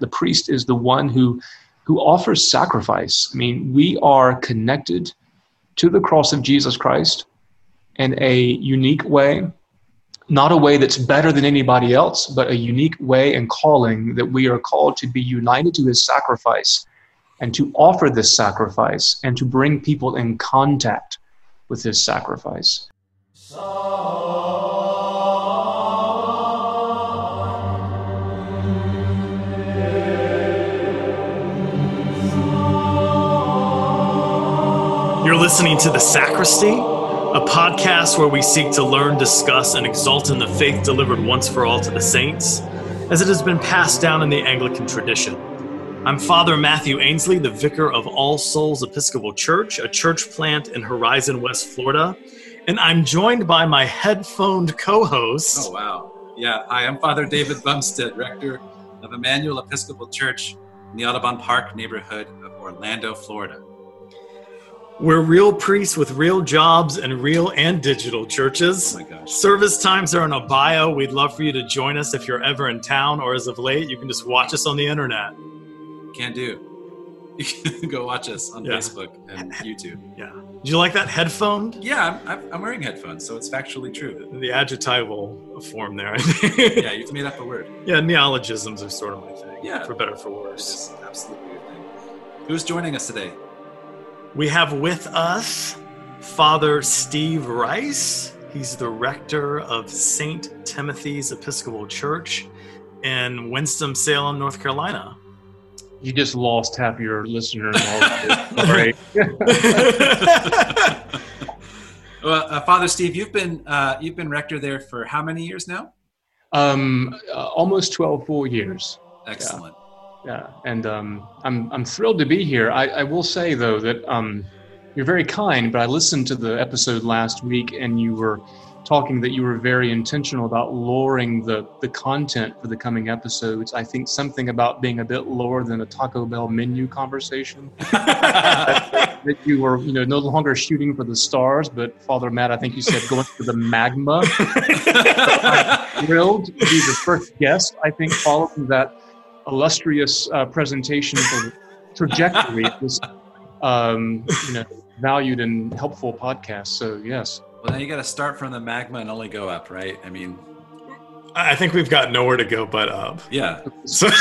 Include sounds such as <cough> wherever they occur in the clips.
the priest is the one who who offers sacrifice. I mean, we are connected to the cross of Jesus Christ in a unique way, not a way that's better than anybody else, but a unique way and calling that we are called to be united to his sacrifice and to offer this sacrifice and to bring people in contact with his sacrifice. You're listening to The Sacristy, a podcast where we seek to learn, discuss, and exalt in the faith delivered once for all to the saints, as it has been passed down in the Anglican tradition. I'm Father Matthew Ainsley, the vicar of All Souls Episcopal Church, a church plant in Horizon, West Florida, and I'm joined by my headphoned co host. Oh, wow. Yeah, hi, I'm Father David Bumstead, rector of Emmanuel Episcopal Church in the Audubon Park neighborhood of Orlando, Florida. We're real priests with real jobs and real and digital churches. Oh my gosh. Service times are in a bio. We'd love for you to join us if you're ever in town, or as of late, you can just watch us on the internet. Can't do. <laughs> You can go watch us on Yeah. Facebook and YouTube. Yeah. Do you like that headphone? Yeah, I'm, I'm, wearing headphones, so it's factually true. The adjectival form there. <laughs> Yeah, you've made up a word. yeah, neologisms are sort of my thing. Yeah. For better or for worse. absolutely your thing. Who's joining us today? We have with us Father Steve Rice. He's the rector of St. Timothy's Episcopal Church in Winston-Salem, North Carolina. You just lost half your listeners already. Sorry. <laughs> <laughs> Well, uh, Father Steve, you've been uh, you've been rector there for how many years now? um, uh, almost 12 full years. Excellent. Yeah, and um, I'm I'm thrilled to be here. I, I will say though that um, you're very kind, but I listened to the episode last week, and you were talking that you were very intentional about lowering the the content for the coming episodes. I think something about being a bit lower than a Taco Bell menu conversation. <laughs> that you were, you know, no longer shooting for the stars, but Father Matt, I think you said going for the magma. <laughs> I'm thrilled to be the first guest, I think, following that illustrious uh, presentation for trajectory of this, um, you know, valued and helpful podcast. So, yes. Well, now you got to start from the magma and only go up, right? I mean, I think we've got nowhere to go but up. yeah. So, <laughs>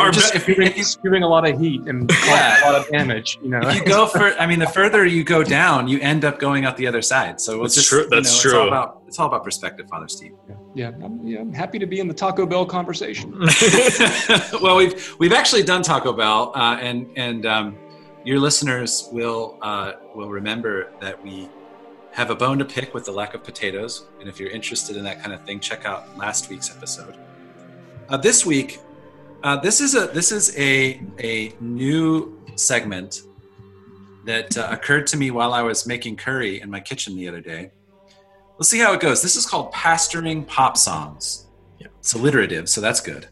Or our just if you, Spewing, if you spewing a lot of heat and Yeah. a lot of damage, you know. if you go for i mean the further you go down you end up going out the other side so it's That's just true- you that's know, true. it's all about it's all about perspective father steve yeah, I'm, yeah, I'm happy to be in the Taco Bell conversation. <laughs> <laughs> well we've we've actually done taco bell uh, and and um, your listeners will uh, will remember that we have a bone to pick with the lack of potatoes and if you're interested in that kind of thing check out last week's episode uh, this week uh, this is a this is a a new segment that uh, occurred to me while I was making curry in my kitchen the other day. Let's see how it goes. This is called pastoring pop songs. Yeah. It's alliterative, so that's good.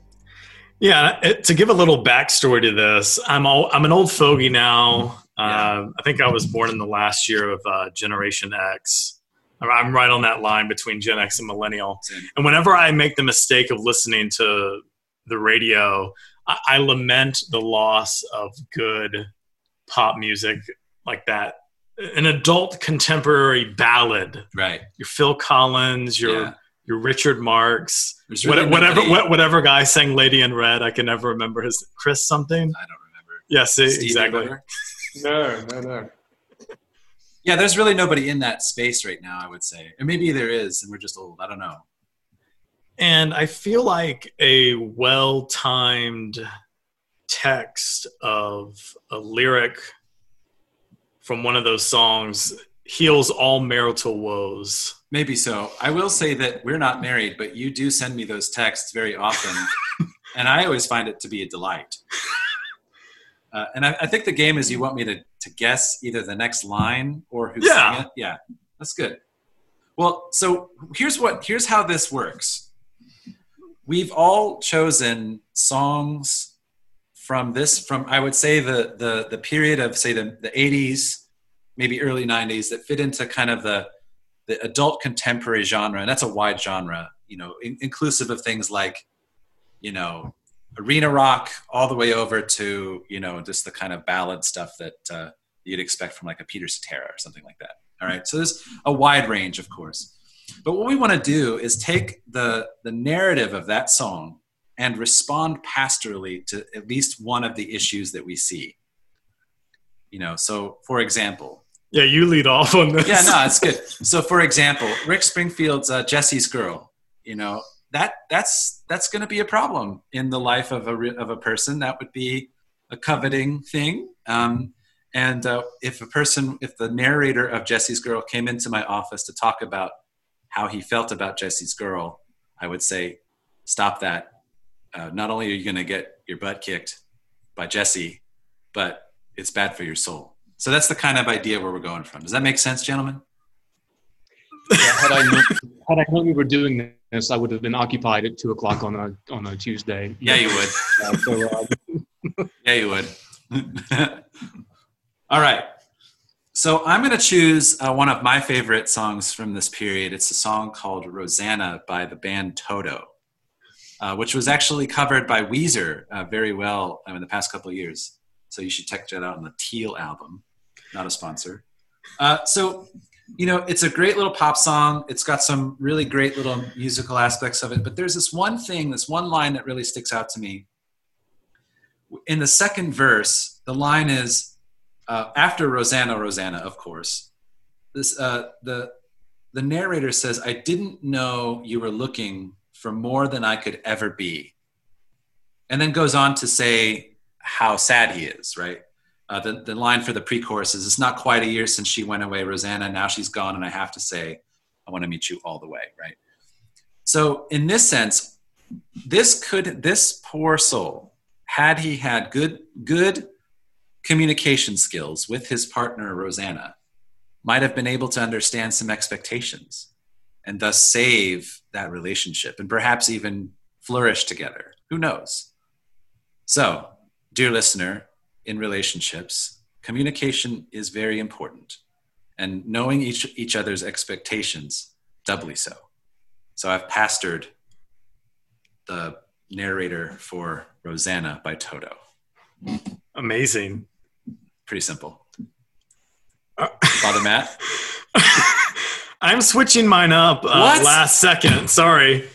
Yeah, to give a little backstory to this, I'm all, I'm an old fogey now. Yeah. Uh, I think I was born in the last year of uh, Generation X. I'm right on that line between Gen X and Millennial. And whenever I make the mistake of listening to the radio, I, I lament the loss of good pop music like that. An adult contemporary ballad. Right. Your Phil Collins, your Yeah. your Richard Marx, There's what- really whatever what- whatever guy sang Lady in Red. I can never remember his Chris something. I don't remember. Yeah, see, exactly. No, no, no. Yeah, there's really nobody in that space right now, I would say. and maybe there is, and we're just old. I don't know. And I feel like a well timed text of a lyric from one of those songs heals all marital woes. Maybe so. I will say that we're not married, but you do send me those texts very often, <laughs> and I always find it to be a delight. Uh, and I, I think the game is you want me to, to guess either the next line or who Yeah. sang it. Yeah, that's good. Well, so here's what here's how this works. We've all chosen songs from this from I would say the the the period of say the the 80s, maybe early 90s that fit into kind of the the adult contemporary genre, and that's a wide genre, you know, in, inclusive of things like, you know, arena rock all the way over to you know just the kind of ballad stuff that uh, you'd expect from like a Peter Cetera or something like that. All right, so there's a wide range, of course. But what we want to do is take the the narrative of that song and respond pastorally to at least one of the issues that we see. You know, so for example, yeah, you lead off on this. yeah, no, <laughs> it's good. So, for example, Rick Springfield's uh, Jesse's Girl. You know that that's that's going to be a problem in the life of a of a person. That would be a coveting thing. Um, and uh, if a person, if the narrator of Jesse's Girl came into my office to talk about how he felt about Jesse's Girl, I would say, stop that. Uh, not only are you going to get your butt kicked by Jesse, but it's bad for your soul. So that's the kind of idea where we're going from. Does that make sense, gentlemen? Yeah, had, I known, had I known we were doing this, I would have been occupied at two o'clock on a on a Tuesday. Yeah, you would. So, uh, <laughs> yeah, you would. <laughs> All right. So I'm going to choose uh, one of my favorite songs from this period. It's a song called Rosanna by the band Toto, uh, which was actually covered by Weezer uh, very well in the past couple of years. So you should check that out on the Teal album not a sponsor. Uh, so, you know, it's a great little pop song. It's got some really great little musical aspects of it. But there's this one thing, this one line that really sticks out to me. In the second verse, the line is uh, after Rosanna, Rosanna, of course. This uh, the the narrator says, "I didn't know you were looking for more than I could ever be," and then goes on to say how sad he is. Right? Uh, the, the line for the pre-chorus is, it's not quite a year since she went away, Rosanna, now she's gone, and I have to say, I want to meet you all the way, right? So in this sense, this could, this poor soul, had he had good, good communication skills with his partner, Rosanna, might have been able to understand some expectations and thus save that relationship and perhaps even flourish together. Who knows? So, dear listener, in relationships, communication is very important, and knowing each, each other's expectations, doubly so. So I've pastored the narrator for Rosanna by Toto. Amazing. Pretty simple. Uh, Father Matt? <laughs> I'm switching mine up uh, last second. Sorry.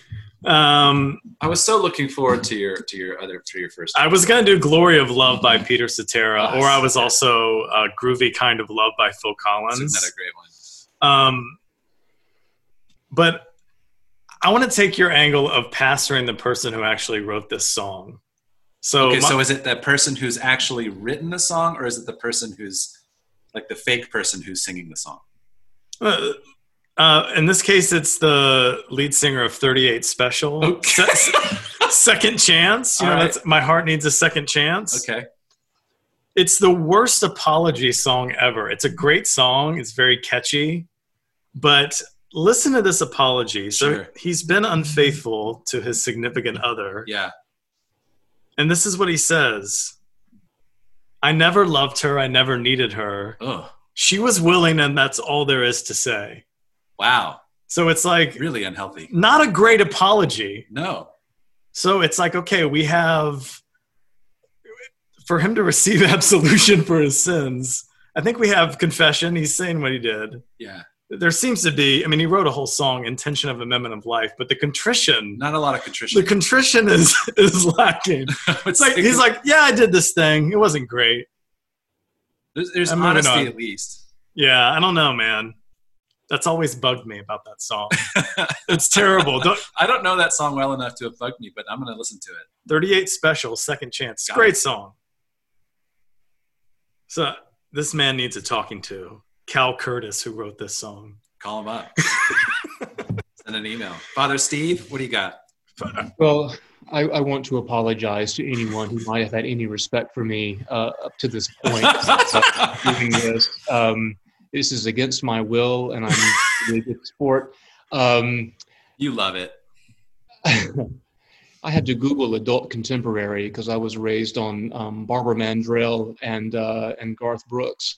Um, I was so looking forward to your to your other to your first. I was gonna do "Glory of Love" by Peter Cetera, oh, or I was also uh, "Groovy Kind of Love" by Phil Collins. Isn't that a great one? Um, but I want to take your angle of pastoring the person who actually wrote this song. So, okay, my, so is it that person who's actually written the song, or is it the person who's like the fake person who's singing the song? Uh, uh, in this case, it's the lead singer of 38 Special. Okay. second chance. You know, right. that's my heart needs a second chance. Okay. It's the worst apology song ever. It's a great song. It's very catchy, but listen to this apology. So sure. he's been unfaithful to his significant other. Yeah. And this is what he says. I never loved her. I never needed her. Ugh. She was willing, and that's all there is to say. Wow. So it's like really unhealthy. Not a great apology. No. So it's like, okay, we have for him to receive <laughs> absolution for his sins. I think we have confession. He's saying what he did. Yeah. There seems to be, I mean, he wrote a whole song, Intention of Amendment of Life, but the contrition. Not a lot of contrition. The contrition is is lacking. <laughs> it's like he's like, yeah, I did this thing. It wasn't great. There's, there's honesty at least. Yeah, I don't know, man. That's always bugged me about that song. <laughs> it's terrible. Don't, <laughs> I don't know that song well enough to have bugged me, but I'm going to listen to it. 38 Special, Second Chance. Great it. song. So this man needs a talking to. Cal Curtis, who wrote this song. Call him up. <laughs> Send an email. Father Steve, what do you got? Well, I, I, want to apologize to anyone who might have had any respect for me uh, up to this point. doing this. <laughs> Um, this is against my will and I'm really good sport. Um, you love it. <laughs> I had to Google adult contemporary because I was raised on um, Barbara Mandrell and uh, and Garth Brooks.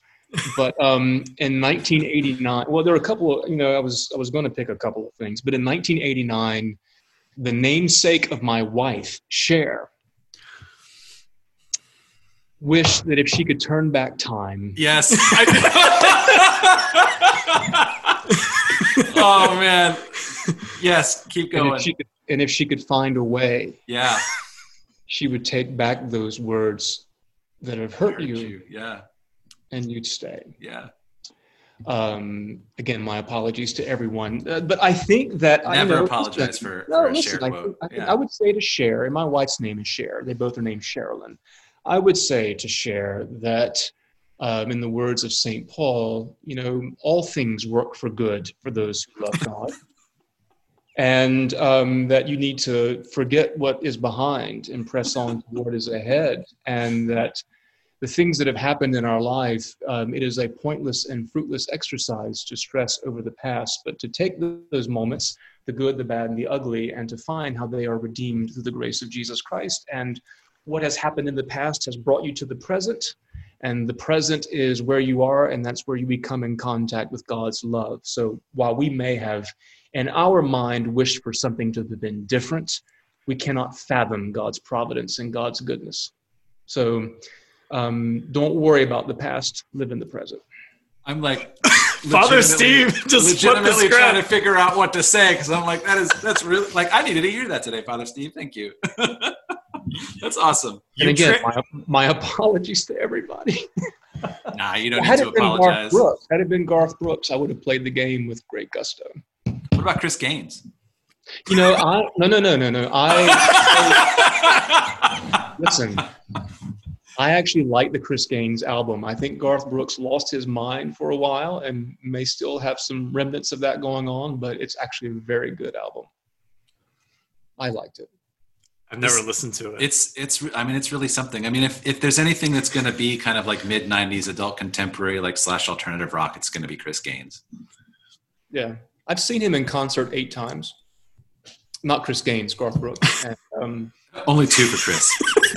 But um, in 1989, well, there are a couple of you know I was I was going to pick a couple of things, but in 1989, the namesake of my wife, Cher, wish that if she could turn back time, Yes. <laughs> oh man. Yes. Keep and going. if she could, and if she could find a way, yeah. she would take back those words that have hurt, Hurt you, you. Yeah. And you'd stay. Yeah. Um, again, my apologies to everyone, uh, but I think that I Never apologize for, No, for a listen, I, think, I, think yeah. I would say to Cher, and my wife's name is Cher. They both are named Sherilyn. I would say to Cher that, um, in the words of Saint Paul, you know, all things work for good for those who love God, <laughs> and um, that you need to forget what is behind and press on to what is ahead, and that the things that have happened in our life, um, it is a pointless and fruitless exercise to stress over the past, but to take those moments, the good, the bad, and the ugly, and to find how they are redeemed through the grace of Jesus Christ. And what has happened in the past has brought you to the present, and the present is where you are, and that's where you become in contact with God's love. So while we may have, in our mind, wished for something to have been different, we cannot fathom God's providence and God's goodness. So um, don't worry about the past, live in the present. I'm like <laughs> Father Steve just flipped the legitimately trying to figure out what to say because I'm like, that is that's really like I needed to hear that today, Father Steve. Thank you. <laughs> that's awesome. You and again, tra- my, my apologies to everybody. <laughs> Nah, you don't had need to it Garth apologize. Brooks, had it been Garth Brooks, I would have played the game with great gusto. What about Chris Gaines? You know, I no no no no no. I listen. I actually like the Chris Gaines album. I think Garth Brooks lost his mind for a while and may still have some remnants of that going on, but it's actually a very good album. I liked it. I've never listened to it. It's it's I mean it's really something. I mean if if there's anything that's going to be kind of like mid '90s adult contemporary like slash alternative rock, it's going to be Chris Gaines. Yeah, I've seen him in concert eight times. Not Chris Gaines, Garth Brooks. <laughs> And, um, Only two for Chris.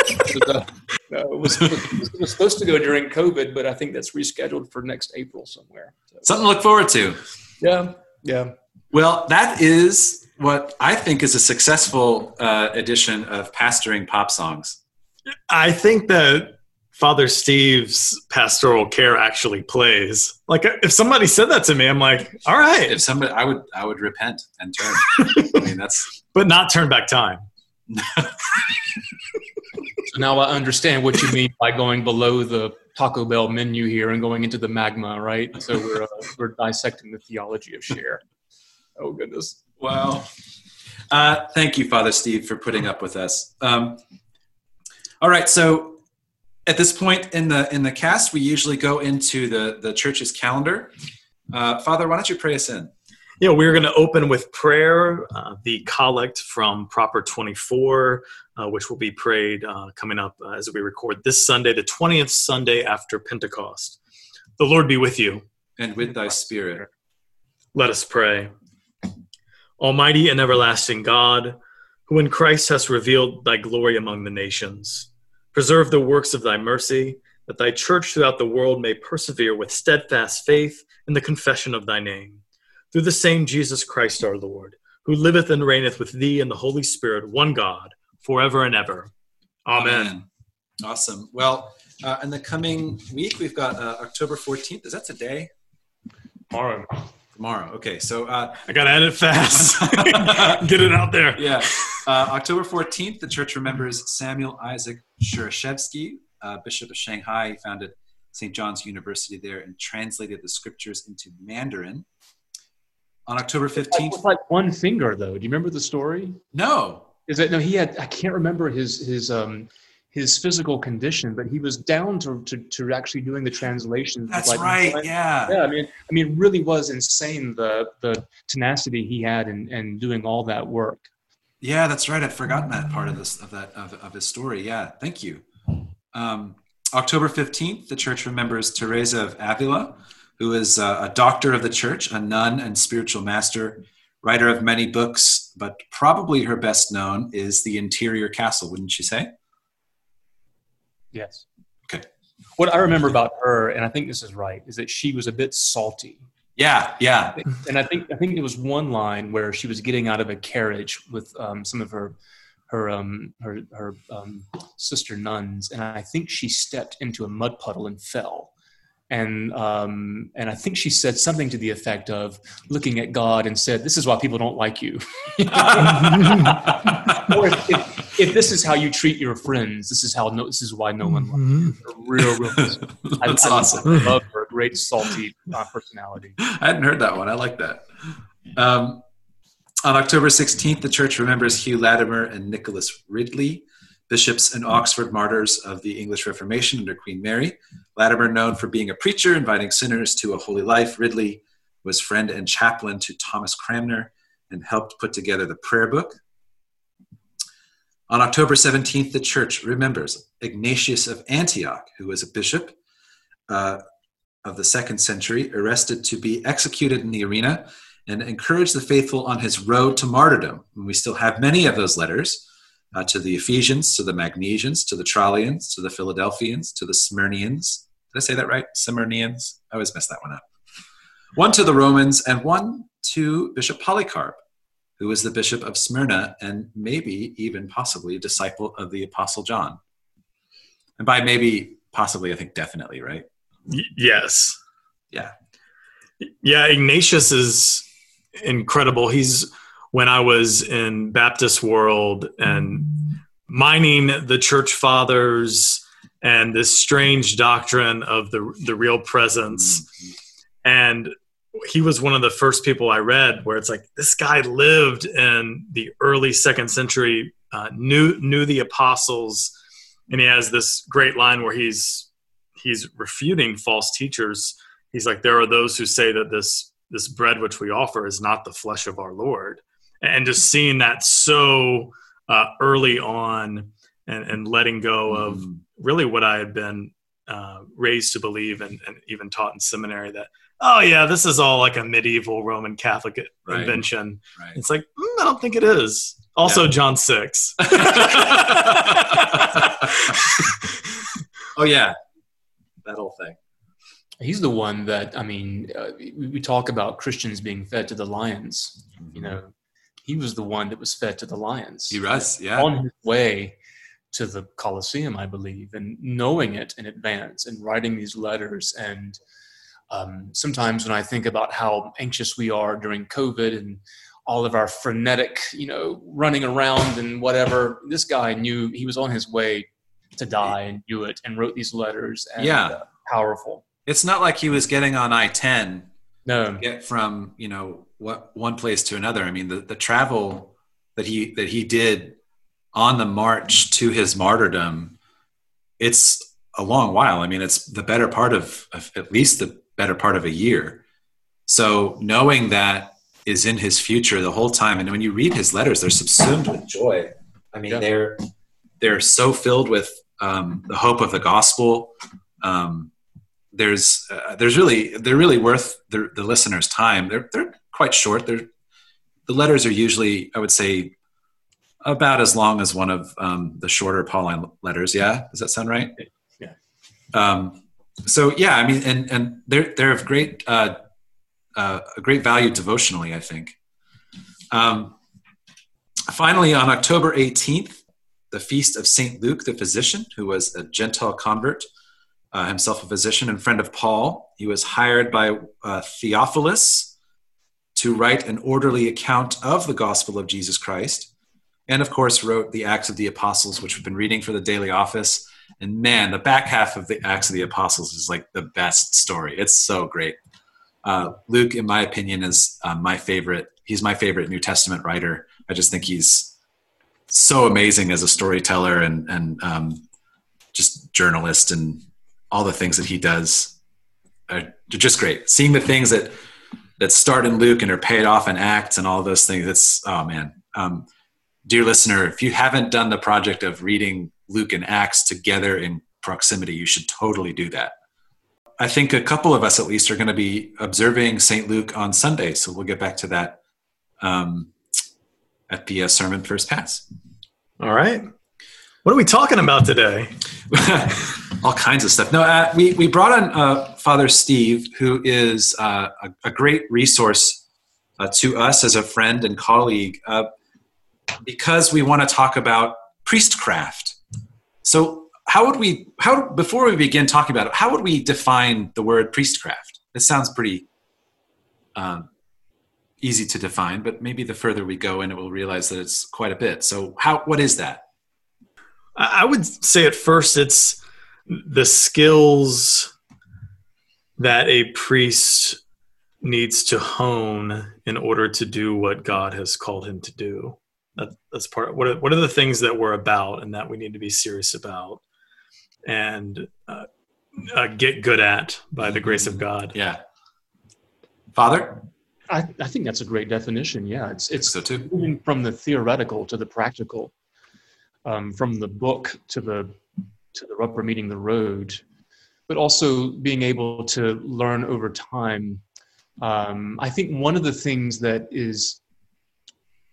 it was, uh, no, it, was, it was supposed to go during COVID, but I think that's rescheduled for next April somewhere. So, Something to look forward to. yeah, yeah. Well, that is what I think is a successful uh, edition of pastoring pop songs. I think that Father Steve's pastoral care actually plays. Like if somebody said that to me, I'm like, all right, If somebody, I would, I would repent and turn. <laughs> I mean, that's but not turn back time. So now I understand what you mean by going below the Taco Bell menu here and going into the magma, right? So we're uh, we're dissecting the theology of Cher. Oh goodness. wow. Uh, thank you, Father Steve, for putting up with us. Um, all right, so at this point in the in the cast, we usually go into the the church's calendar. Uh, Father, why don't you pray us in? Yeah, we're going to open with prayer, uh, the collect from Proper 24, uh, which will be prayed uh, coming up uh, as we record this Sunday, the 20th Sunday after Pentecost. The Lord be with you. And with thy spirit. Let us pray. Almighty and everlasting God, who in Christ hast revealed thy glory among the nations, preserve the works of thy mercy, that thy church throughout the world may persevere with steadfast faith in the confession of thy name. Through the same Jesus Christ our Lord, who liveth and reigneth with thee in the Holy Spirit, one God, forever and ever. Amen. Awesome. Well, uh, in the coming week, we've got uh, October 14th. Is that today? Tomorrow. Tomorrow. Okay. So, uh, I got to edit fast. <laughs> Get it out there. yeah. Uh, October 14th, the church remembers Samuel Isaac Schereschewsky, uh, Bishop of Shanghai. He founded St. John's University there and translated the scriptures into Mandarin. On October Like, 15th, with like one finger though. Do you remember the story? no. Is that no? He had. I can't remember his his um his physical condition, but he was down to to, to actually doing the translations. with, That's like, right. one- Yeah. Yeah, I mean, I mean, it really was insane the the tenacity he had in, in doing all that work. Yeah, that's right. I'd forgotten that part of this of that of, of his story. Yeah, thank you. Um, October fifteenth, the church remembers Teresa of Avila, who is a doctor of the church, a nun and spiritual master, writer of many books, but probably her best known is The Interior Castle. Wouldn't you say? Yes. Okay. What I remember about her, and I think this is right, is that she was a bit salty. Yeah, yeah, And I think I think it was one line where she was getting out of a carriage with um, some of her her um, her her um, sister nuns, and I think she stepped into a mud puddle and fell. And um, and I think she said something to the effect of looking at God and said, "This is why people don't like you." <laughs> or if, if, if, this is how you treat your friends, this is how no, this is why no one likes you. Real, real. <laughs> That's I, awesome. I love her great salty uh, personality. I hadn't heard that one. I like that. Um, on October 16th, the church remembers Hugh Latimer and Nicholas Ridley, bishops and Oxford martyrs of the English Reformation under Queen Mary. Latimer, known for being a preacher, inviting sinners to a holy life. Ridley was friend and chaplain to Thomas Cranmer and helped put together the prayer book. On October 17th, the church remembers Ignatius of Antioch, who was a bishop uh, of the second century, arrested to be executed in the arena and encouraged the faithful on his road to martyrdom. And we still have many of those letters uh, to the Ephesians, to the Magnesians, to the Trallians, to the Philadelphians, to the Smyrnians. Did I say that right? Smyrnians? I always mess that one up. One to the Romans and one to Bishop Polycarp, who was the bishop of Smyrna and maybe even possibly a disciple of the Apostle John. And by maybe, possibly, I think definitely, right? Y- yes. Yeah. Yeah, Ignatius is incredible. He's when I was in Baptist world and mining the church fathers and this strange doctrine of the the real presence. And he was one of the first people I read where it's like this guy lived in the early second century uh, knew knew the apostles. And he has this great line where he's he's refuting false teachers. He's like there are those who say that this this bread which we offer is not the flesh of our Lord. And just seeing that so uh, early on and, and letting go of mm. really what I had been uh, raised to believe and, and, even taught in seminary that, oh, yeah, this is all like a medieval Roman Catholic right. invention. Right. It's like, mm, I don't think it is. Also, yeah. John 6. <laughs> oh, yeah. That whole thing. He's the one that I mean. Uh, we talk about Christians being fed to the lions. Mm-hmm. You know, he was the one that was fed to the lions. He was, yeah, on his way to the Colosseum, I believe, and knowing it in advance and writing these letters. And um, sometimes when I think about how anxious we are during COVID and all of our frenetic, you know, running around and whatever, this guy knew he was on his way to die and do it and wrote these letters. And, yeah, uh, powerful it's not like he was getting on I-10 no. get from, you know, what one place to another. I mean, the, the travel that he that he did on the march to his martyrdom, it's a long while. I mean, it's the better part of, of at least the better part of a year. So knowing that is in his future the whole time, and when you read his letters, they're subsumed with joy. I mean, yeah. they're they're so filled with um, the hope of the gospel. Um, there's uh, there's really they're really worth the, the listener's time. They're they're quite short. They're the letters are usually I would say about as long as one of um, the shorter Pauline letters. Yeah, does that sound right? Yeah. Um, so yeah, I mean, and and they're they're of great uh, uh, a great value devotionally. I think. Um, finally, on October 18th, the feast of Saint Luke the physician, who was a Gentile convert uh, himself a physician and friend of Paul. He was hired by uh, Theophilus to write an orderly account of the gospel of Jesus Christ. And of course, wrote the Acts of the Apostles, which we've been reading for the daily office. And man, the back half of the Acts of the Apostles is like the best story. It's so great. Uh, Luke, in my opinion, is uh, my favorite. He's my favorite New Testament writer. I just think he's so amazing as a storyteller and and um, just journalist and all the things that he does are just great. Seeing the things that that start in Luke and are paid off in Acts and all those things. It's oh man, um, dear listener, if you haven't done the project of reading Luke and Acts together in proximity, you should totally do that. I think a couple of us at least are going to be observing St. Luke on Sunday, so we'll get back to that um, at the uh, sermon first pass. All right. What are we talking about today? <laughs> All kinds of stuff. No, uh, we, we brought on uh, Father Steve, who is uh, a, a, great resource uh, to us as a friend and colleague. Uh, because we want to talk about priestcraft. So, how would we, how, before we begin talking about it, how would we define the word priestcraft? This sounds pretty um, easy to define, but maybe the further we go in it, we'll realize that it's quite a bit. So, how, what is that? I would say at first it's the skills that a priest needs to hone in order to do what God has called him to do. That, that's part. What are, what are the things that we're about and that we need to be serious about and uh, uh, get good at by the grace of God? Yeah. Father? I, I think that's a great definition. Yeah, it's it's so too. moving from the theoretical to the practical, um, from the book to the to the rubber meeting the road, but also being able to learn over time. Um, I think one of the things that is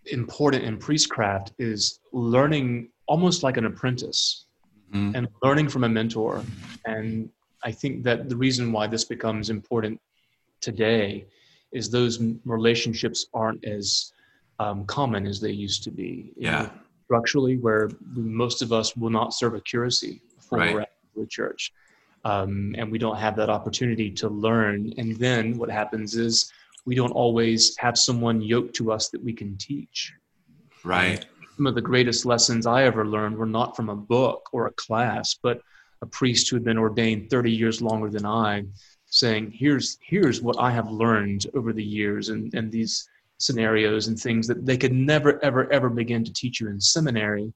important in priestcraft is learning almost like an apprentice mm-hmm. and learning from a mentor. And I think that the reason why this becomes important today is those relationships aren't as um, common as they used to be. Yeah. Know, structurally, where most of us will not serve a curacy for right. the church. Um, and we don't have that opportunity to learn. And then what happens is we don't always have someone yoked to us that we can teach. Right. Some of the greatest lessons I ever learned were not from a book or a class, but a priest who had been ordained 30 years longer than I saying here's here's what i have learned over the years and and these scenarios and things that they could never ever ever begin to teach you in seminary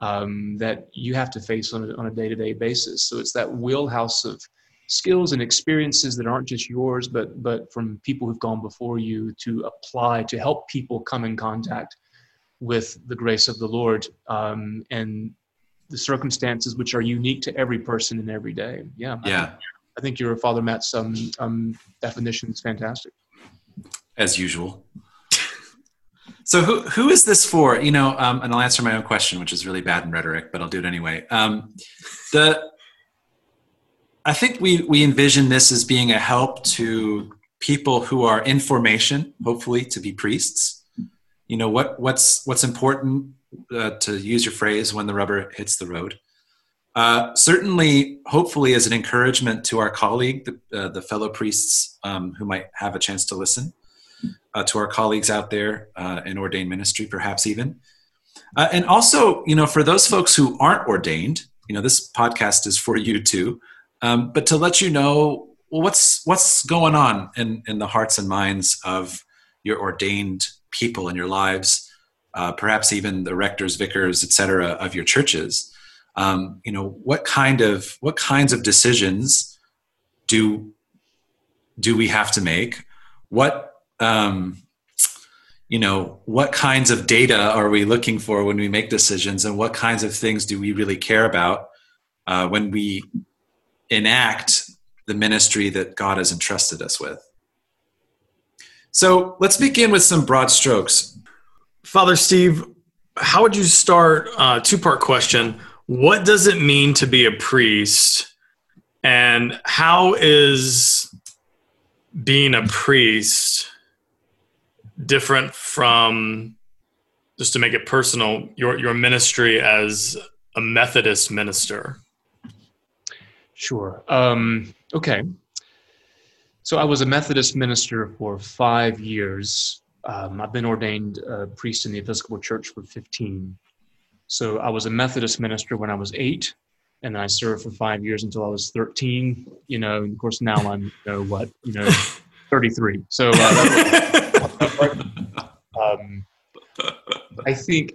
um, that you have to face on a, on a day-to-day basis so it's that wheelhouse of skills and experiences that aren't just yours but but from people who've gone before you to apply to help people come in contact with the grace of the lord um, and the circumstances which are unique to every person in every day yeah yeah I think your Father Matt's um, um, definition is fantastic. As usual. So who who is this for? You know, um, and I'll answer my own question, which is really bad in rhetoric, but I'll do it anyway. Um, the I think we we envision this as being a help to people who are in formation, hopefully to be priests. You know what what's what's important uh, to use your phrase when the rubber hits the road. Uh, certainly, hopefully, as an encouragement to our colleague, the, uh, the fellow priests um, who might have a chance to listen, uh, to our colleagues out there uh, in ordained ministry, perhaps even. Uh, and also, you know, for those folks who aren't ordained, you know, this podcast is for you too. Um, but to let you know, well, what's what's going on in in the hearts and minds of your ordained people in your lives, perhaps even the rectors, vicars, etc., of your churches um, you know what kind of what kinds of decisions do do we have to make what um, you know what kinds of data are we looking for when we make decisions and what kinds of things do we really care about uh, when we enact the ministry that god has entrusted us with? So let's begin with some broad strokes. Father steve how would you start uh, two part question? What does it mean to be a priest? And how is being a priest different from just to make it personal your your ministry as a methodist minister? Sure. Um, okay. So i was a methodist minister for five years. Um, i've been ordained a priest in the episcopal church for 15 so I was a Methodist minister when I was eight, and then I served for five years until I was 13. You know, and of course now I'm, you know, what, you know, <laughs> 33. So uh, <laughs> <laughs> um, I think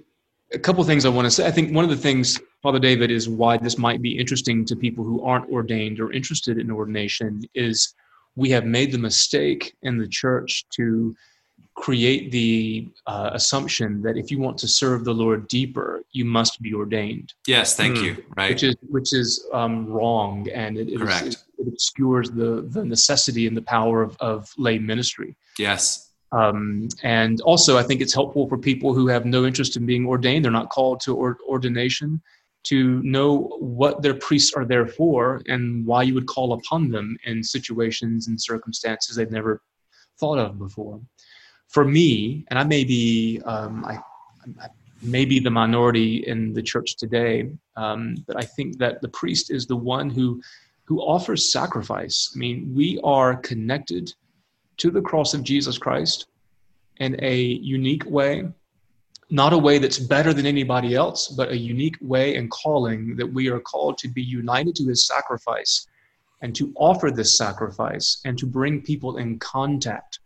a couple things I want to say. I think one of the things, Father David, is why this might be interesting to people who aren't ordained or interested in ordination is we have made the mistake in the church to create the uh, assumption that if you want to serve the Lord deeper, you must be ordained. Yes, thank mm. you. Right, which is which is um, wrong, and it, it, is, it, it, obscures the the necessity and the power of, of lay ministry. Yes. Um, and also, I think it's helpful for people who have no interest in being ordained; they're not called to or, ordination, to know what their priests are there for and why you would call upon them in situations and circumstances they've never thought of before for me, and I may be, um, I, I, maybe the minority in the church today. Um, but I think that the priest is the one who who offers sacrifice. I mean, we are connected to the cross of Jesus Christ in a unique way, not a way that's better than anybody else, but a unique way and calling that we are called to be united to his sacrifice and to offer this sacrifice and to bring people in contact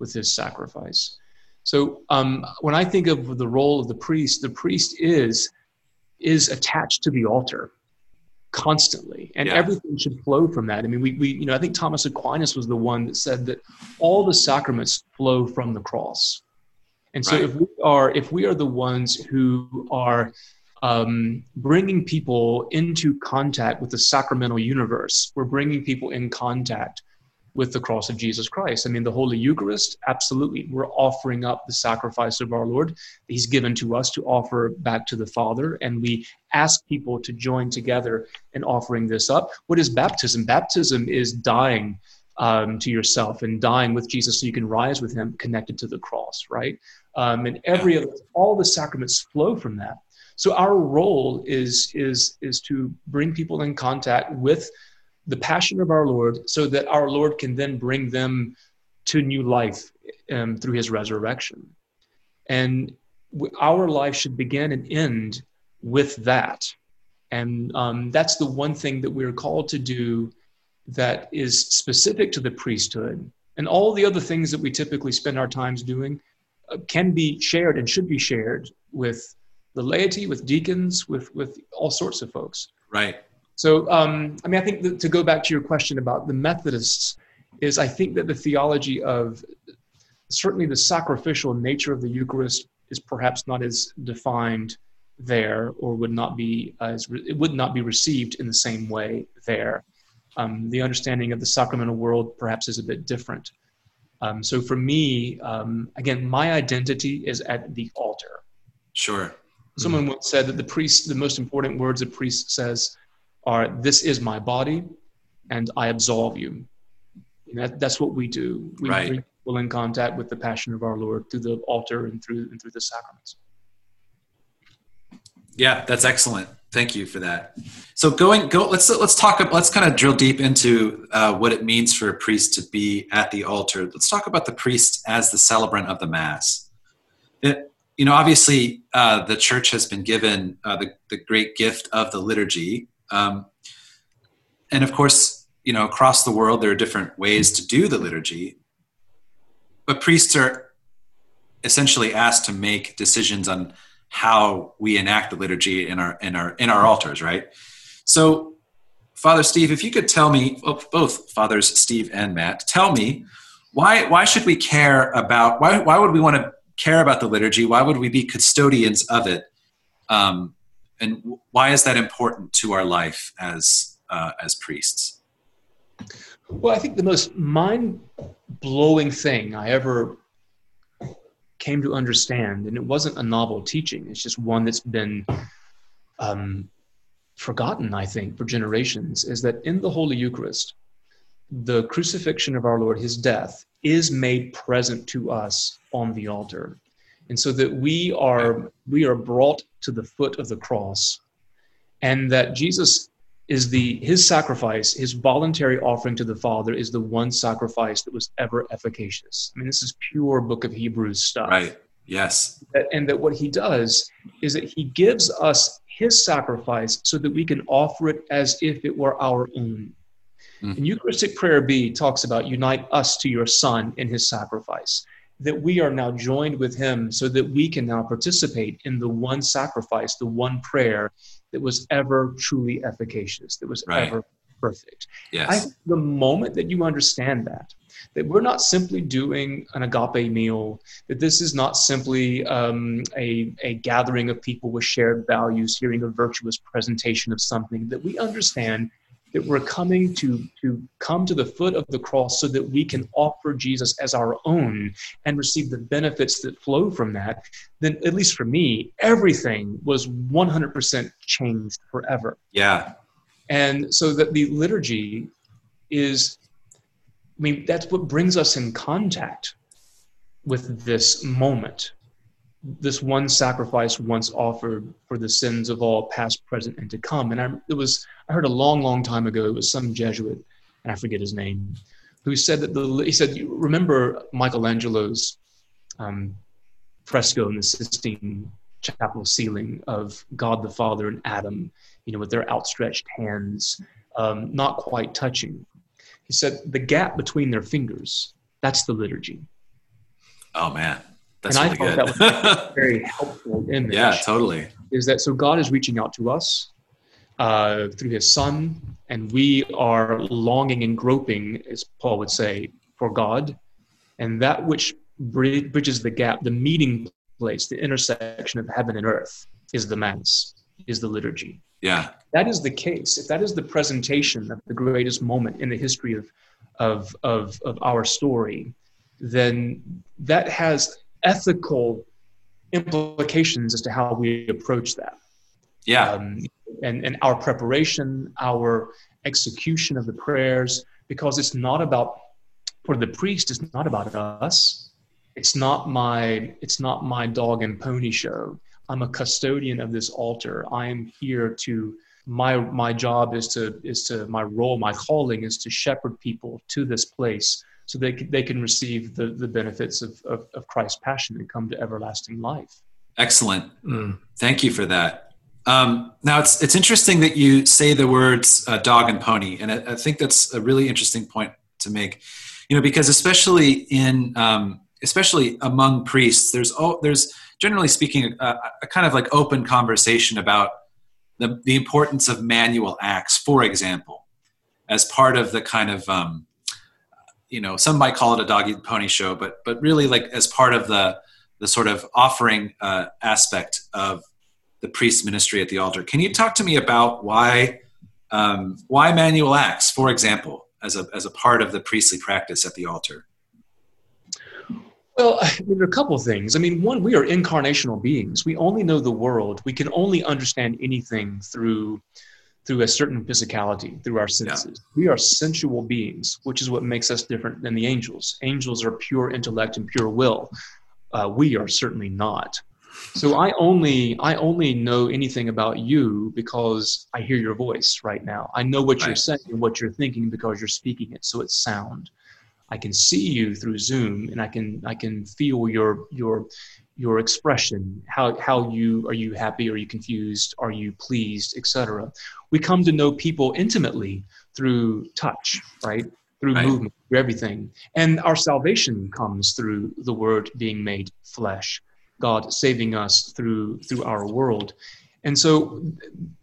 with his sacrifice. So um, when I think of the role of the priest, the priest is is attached to the altar constantly and yeah. everything should flow from that i mean we, we you know i think thomas aquinas was the one that said that all the sacraments flow from the cross and so right. if we are if we are the ones who are um, bringing people into contact with the sacramental universe we're bringing people in contact with the cross of Jesus Christ. I mean, the Holy Eucharist, absolutely. We're offering up the sacrifice of our Lord He's given to us to offer back to the Father. And we ask people to join together in offering this up. What is baptism? Baptism is dying um, to yourself and dying with Jesus so you can rise with Him connected to the cross, right? Um, and every of all the sacraments flow from that. So our role is is is to bring people in contact with the passion of our Lord so that our Lord can then bring them to new life um, through his resurrection. And our life should begin and end with that. And um, that's the one thing that we're called to do that is specific to the priesthood. And all the other things that we typically spend our times doing uh, can be shared and should be shared with the laity, with deacons, with, with all sorts of folks. Right. So, um, I mean, I think that to go back to your question about the Methodists, is I think that the theology of certainly the sacrificial nature of the Eucharist is perhaps not as defined there, or would not be as it would not be received in the same way there. Um, the understanding of the sacramental world perhaps is a bit different. Um, so for me, um, again, my identity is at the altar. Sure. Someone mm-hmm. once said that the priest, the most important words a priest says are this is my body and I absolve you. that, that's what we do. We right. bring people in contact with the passion of our Lord through the altar and through and through the sacraments. Yeah, that's excellent. Thank you for that. So going go let's let's talk let's kind of drill deep into uh, what it means for a priest to be at the altar. Let's talk about the priest as the celebrant of the mass. It, you know, obviously, uh, the church has been given uh, the, the great gift of the liturgy, um, and of course, you know, across the world, there are different ways to do the liturgy, but priests are essentially asked to make decisions on how we enact the liturgy in our in our in our altars, right? So, Father Steve, if you could tell me, both Fathers Steve and Matt, tell me why why should we care about why why would we want to care about the liturgy? Why would we be custodians of it? Um, and why is that important to our life as uh, as priests? Well, I think the most mind blowing thing I ever came to understand, and it wasn't a novel teaching, it's just one that's been um, forgotten, I think, for generations, is that in the Holy Eucharist, the crucifixion of our Lord, his death, is made present to us on the altar and so that we are we are brought to the foot of the cross and that jesus is the his sacrifice his voluntary offering to the father is the one sacrifice that was ever efficacious. I mean this is pure book of hebrews stuff. Right. Yes. And that what he does is that he gives us his sacrifice so that we can offer it as if it were our own. Mm. and eucharistic prayer b talks about unite us to your son in his sacrifice that we are now joined with him so that we can now participate in the one sacrifice, the one prayer that was ever truly efficacious, that was right. ever perfect. Yes. I, the moment that you understand that, that we're not simply doing an agape meal, that this is not simply um, a, a gathering of people with shared values, hearing a virtuous presentation of something, that we understand that we're coming to, to come to the foot of the cross so that we can offer Jesus as our own and receive the benefits that flow from that, then at least for me, everything was 100% changed forever. Yeah. And so that the liturgy is, I mean, that's what brings us in contact with this moment. This one sacrifice once offered for the sins of all past, present, and to come. And I, it was I heard a long, long time ago. It was some Jesuit, and I forget his name, who said that the he said remember Michelangelo's um, fresco in the Sistine Chapel ceiling of God the Father and Adam, you know, with their outstretched hands, um, not quite touching. He said the gap between their fingers, that's the liturgy. Oh man, that's and really I good. thought that was a <laughs> very helpful image. yeah, totally. Is that so? God is reaching out to us uh, through His Son, and we are longing and groping, as Paul would say, for God, and that which bridges the gap, the meeting place, the intersection of heaven and earth, is the Mass, is the liturgy. Yeah, that is the case, if that is the presentation of the greatest moment in the history of, of, of, of our story, then that has ethical implications as to how we approach that. Yeah. Um, and, and our preparation, our execution of the prayers, because it's not about, for the priest, it's not about us. It's not my, it's not my dog and pony show. I'm a custodian of this altar. I am here to my my job is to is to my role my calling is to shepherd people to this place so they can, they can receive the, the benefits of, of, of Christ's passion and come to everlasting life. Excellent. Mm. Thank you for that. Um, now it's it's interesting that you say the words uh, dog and pony, and I, I, think that's a really interesting point to make. You know, because especially in um, especially among priests, there's oh, there's generally speaking a, a, kind of like open conversation about the, the importance of manual acts, for example, as part of the kind of um, you know some might call it a doggy pony show but but really like as part of the the sort of offering uh, aspect of the priest's ministry at the altar can you talk to me about why um, why manual acts for example as a as a part of the priestly practice at the altar well, there are a couple of things. I mean, one, we are incarnational beings. We only know the world. We can only understand anything through through a certain physicality, through our senses. Yeah. We are sensual beings, which is what makes us different than the angels. Angels are pure intellect and pure will. Uh, we are certainly not. So I only I only know anything about you because I hear your voice right now. I know what right. you're saying and what you're thinking because you're speaking it, so it's sound. I can see you through Zoom and I can I can feel your your your expression how how you are you happy? Are you confused? Are you pleased? Etc we come to know people intimately through touch right? Through right. movement through everything. And our salvation comes through the word being made flesh god saving us through through our world. And so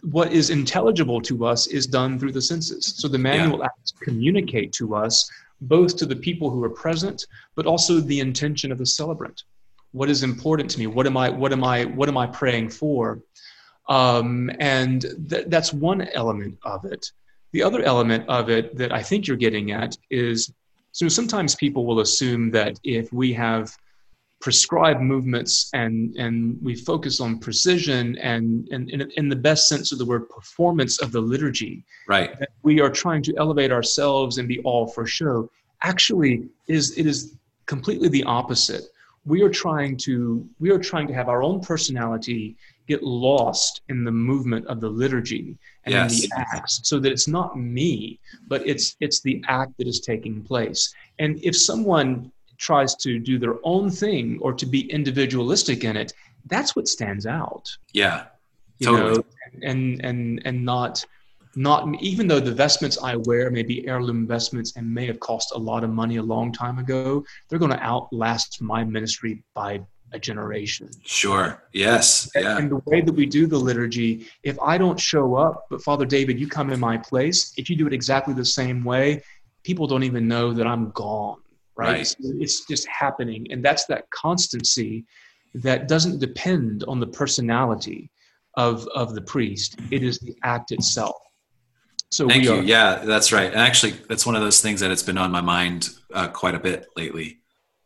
what is intelligible to us is done through the senses. So the manual yeah. acts communicate to us both to the people who are present but also the intention of the celebrant what is important to me? What am i what am i what am i praying for? Um, and th- that's one element of it. The other element of it that i think you're getting at is so sometimes people will assume that if we have prescribed movements and and we focus on precision and, and in, in the best sense of the word performance of the liturgy right. we are trying to elevate ourselves and be all for show actually is it is completely the opposite we are trying to we are trying to have our own personality get lost in the movement of the liturgy and yes. in the acts so that it's not me but it's it's the act that is taking place and if someone tries to do their own thing or to be individualistic in it that's what stands out yeah totally. know and and and not not even though the vestments I wear may be heirloom vestments and may have cost a lot of money a long time ago, they're going to outlast my ministry by a generation. Sure. Yes. Yeah. And the way that we do the liturgy, if I don't show up, but Father David, you come in my place, if you do it exactly the same way, people don't even know that I'm gone. Right. right. It's just happening. And that's that constancy that doesn't depend on the personality of, of the priest, it is the act itself. So thank you. Are- yeah, that's right. And actually, that's one of those things that it's been on my mind uh, quite a bit lately.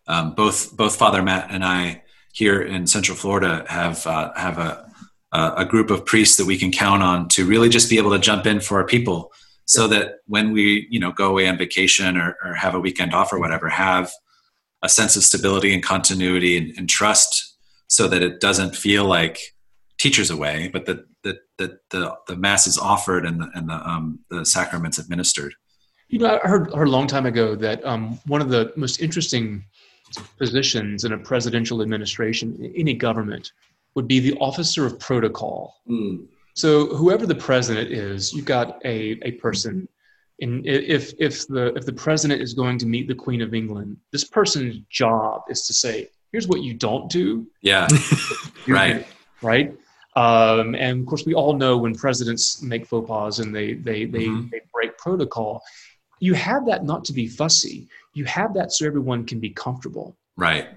Um, both both Father Matt and I here in Central Florida have uh, have a a group of priests that we can count on to really just be able to jump in for our people, so that when we you know go away on vacation or, or have a weekend off or whatever, have a sense of stability and continuity and, and trust so that it doesn't feel like teachers away, but that that the the mass is offered and the and the um, the sacraments administered. You know, I heard, heard a long time ago that um, one of the most interesting positions in a presidential administration, in any government, would be the officer of protocol. Mm. So whoever the president is, you've got a, a person. And if, if, the, if the president is going to meet the Queen of England, this person's job is to say, here's what you don't do. Yeah. <laughs> right. Right. Um, and of course, we all know when presidents make faux pas and they, they, they, mm-hmm. they break protocol, you have that not to be fussy. You have that so everyone can be comfortable. Right.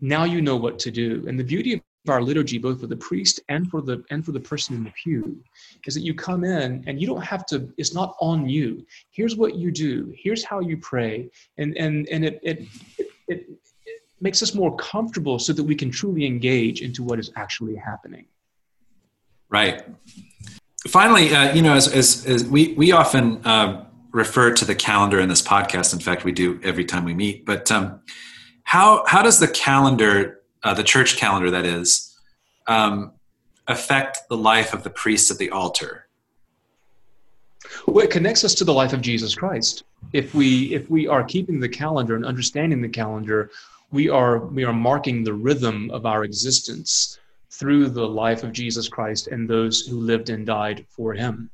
Now you know what to do. And the beauty of our liturgy, both for the priest and for the and for the person in the pew, is that you come in and you don't have to. It's not on you. Here's what you do. Here's how you pray, and and and it it it, it, it makes us more comfortable so that we can truly engage into what is actually happening. Right. Finally, uh, you know, as, as, as we we often uh, refer to the calendar in this podcast. In fact, we do every time we meet. But um, how how does the calendar uh, the church calendar that is, um, affect the life of the priest at the altar? Well, it connects us to the life of Jesus Christ. If we if we are keeping the calendar and understanding the calendar, we are we are marking the rhythm of our existence through the life of Jesus Christ and those who lived and died for him.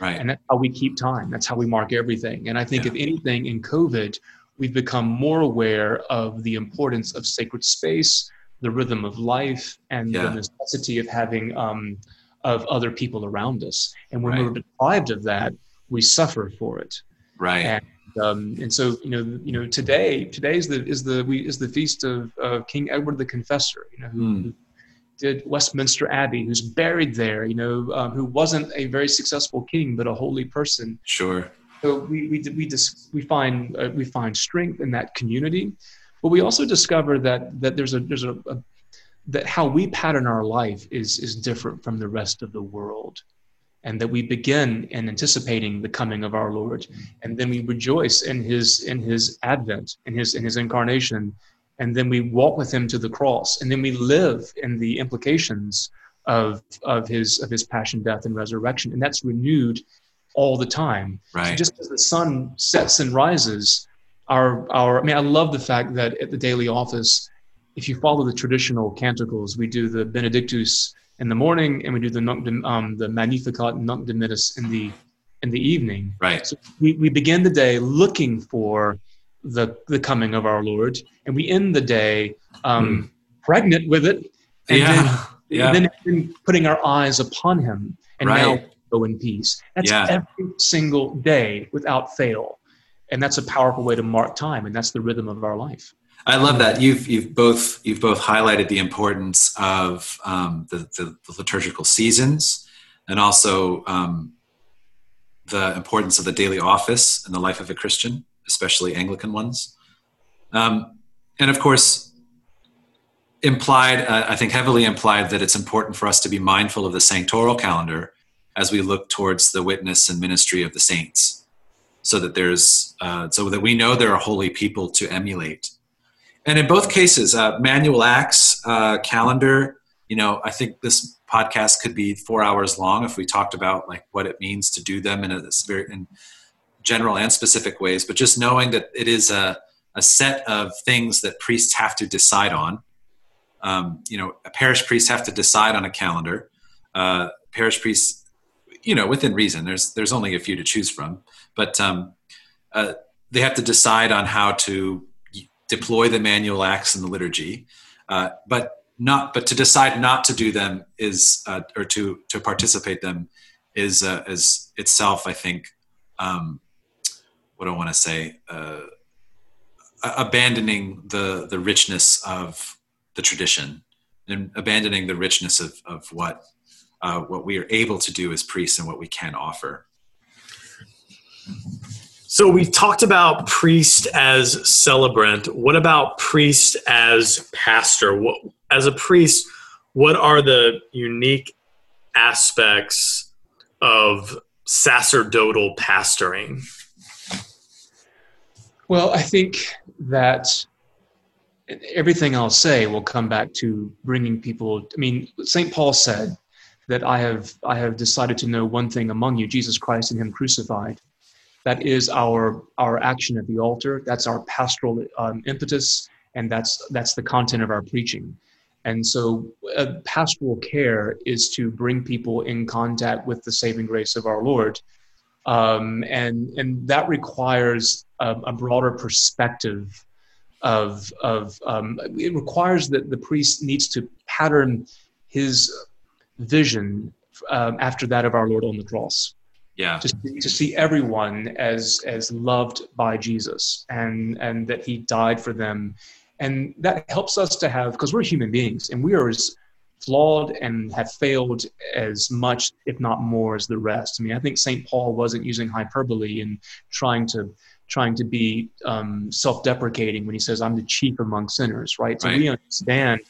Right. And that's how we keep time. That's how we mark everything. And I think yeah. if anything in COVID, we've become more aware of the importance of sacred space, the rhythm of life and yeah. the necessity of having um, of other people around us. And when right. we're deprived of that, we suffer for it. Right. And, um, and so you know, you know, today today is the is the we is the feast of uh, King Edward the Confessor. You know, who, mm. who, did Westminster Abbey, who's buried there. You know, um, who wasn't a very successful king, but a holy person. Sure. So we we we just we find uh, we find strength in that community. But we also discover that that there's a there's a, a that how we pattern our life is is different from the rest of the world and that we begin in anticipating the coming of our lord and then we rejoice in his in his advent in his in his incarnation and then we walk with him to the cross and then we live in the implications of of his of his passion death and resurrection and that's renewed all the time right so just as the sun sets and rises our our I mean I love the fact that at the daily office, if you follow the traditional canticles, we do the Benedictus in the morning and we do the um, the Magnificat Nunc Dimittis in the in the evening. Right. So we, we begin the day looking for the the coming of our Lord, and we end the day um, mm. pregnant with it, and yeah. then, <laughs> yeah. Then putting our eyes upon Him, and right. now go in peace. That's yeah. every single day without fail and that's a powerful way to mark time and that's the rhythm of our life I love that you've you've both you've both highlighted the importance of um, the, the, the, liturgical seasons and also um, the importance of the daily office in the life of a Christian, especially Anglican ones, um, and of course implied uh, I think heavily implied that it's important for us to be mindful of the sanctoral calendar as we look towards the witness and ministry of the saints so that there's uh, so that we know there are holy people to emulate. And in both cases uh, manual acts uh, calendar you know i think this podcast could be four hours long if we talked about like what it means to do them in a very in general and specific ways but just knowing that it is a, a set of things that priests have to decide on. Um, you know a parish priest have to decide on a calendar. Uh, parish priests you know within reason there's there's only a few to choose from but um, uh, they have to decide on how to deploy the manual acts in the liturgy. Uh, but not but to decide not to do them is uh, or to to participate them is uh, is itself i think um, what i want to say uh, abandoning the the richness of the tradition and abandoning the richness of, of what uh, what we are able to do as priests and what we can offer. So we've talked about priest as celebrant. What about priest as pastor? What, as a priest, what are the unique aspects of sacerdotal pastoring? Well, I think that everything I'll say will come back to bringing people. I mean, St. Paul said that I have I have decided to know one thing among you, Jesus Christ and Him crucified. That is our our action at the altar. That's our pastoral um, impetus, and that's that's the content of our preaching. And so, uh, pastoral care is to bring people in contact with the saving grace of our Lord, um, and and that requires a, a broader perspective of of um, it requires that the priest needs to pattern his vision um, after that of our Lord on the cross. Yeah, to, to see everyone as as loved by Jesus and and that He died for them, and that helps us to have because we're human beings and we are as flawed and have failed as much, if not more, as the rest. I mean, I think St. Paul wasn't using hyperbole and trying to trying to be um, self-deprecating when he says, "I'm the chief among sinners." Right. So right. we understand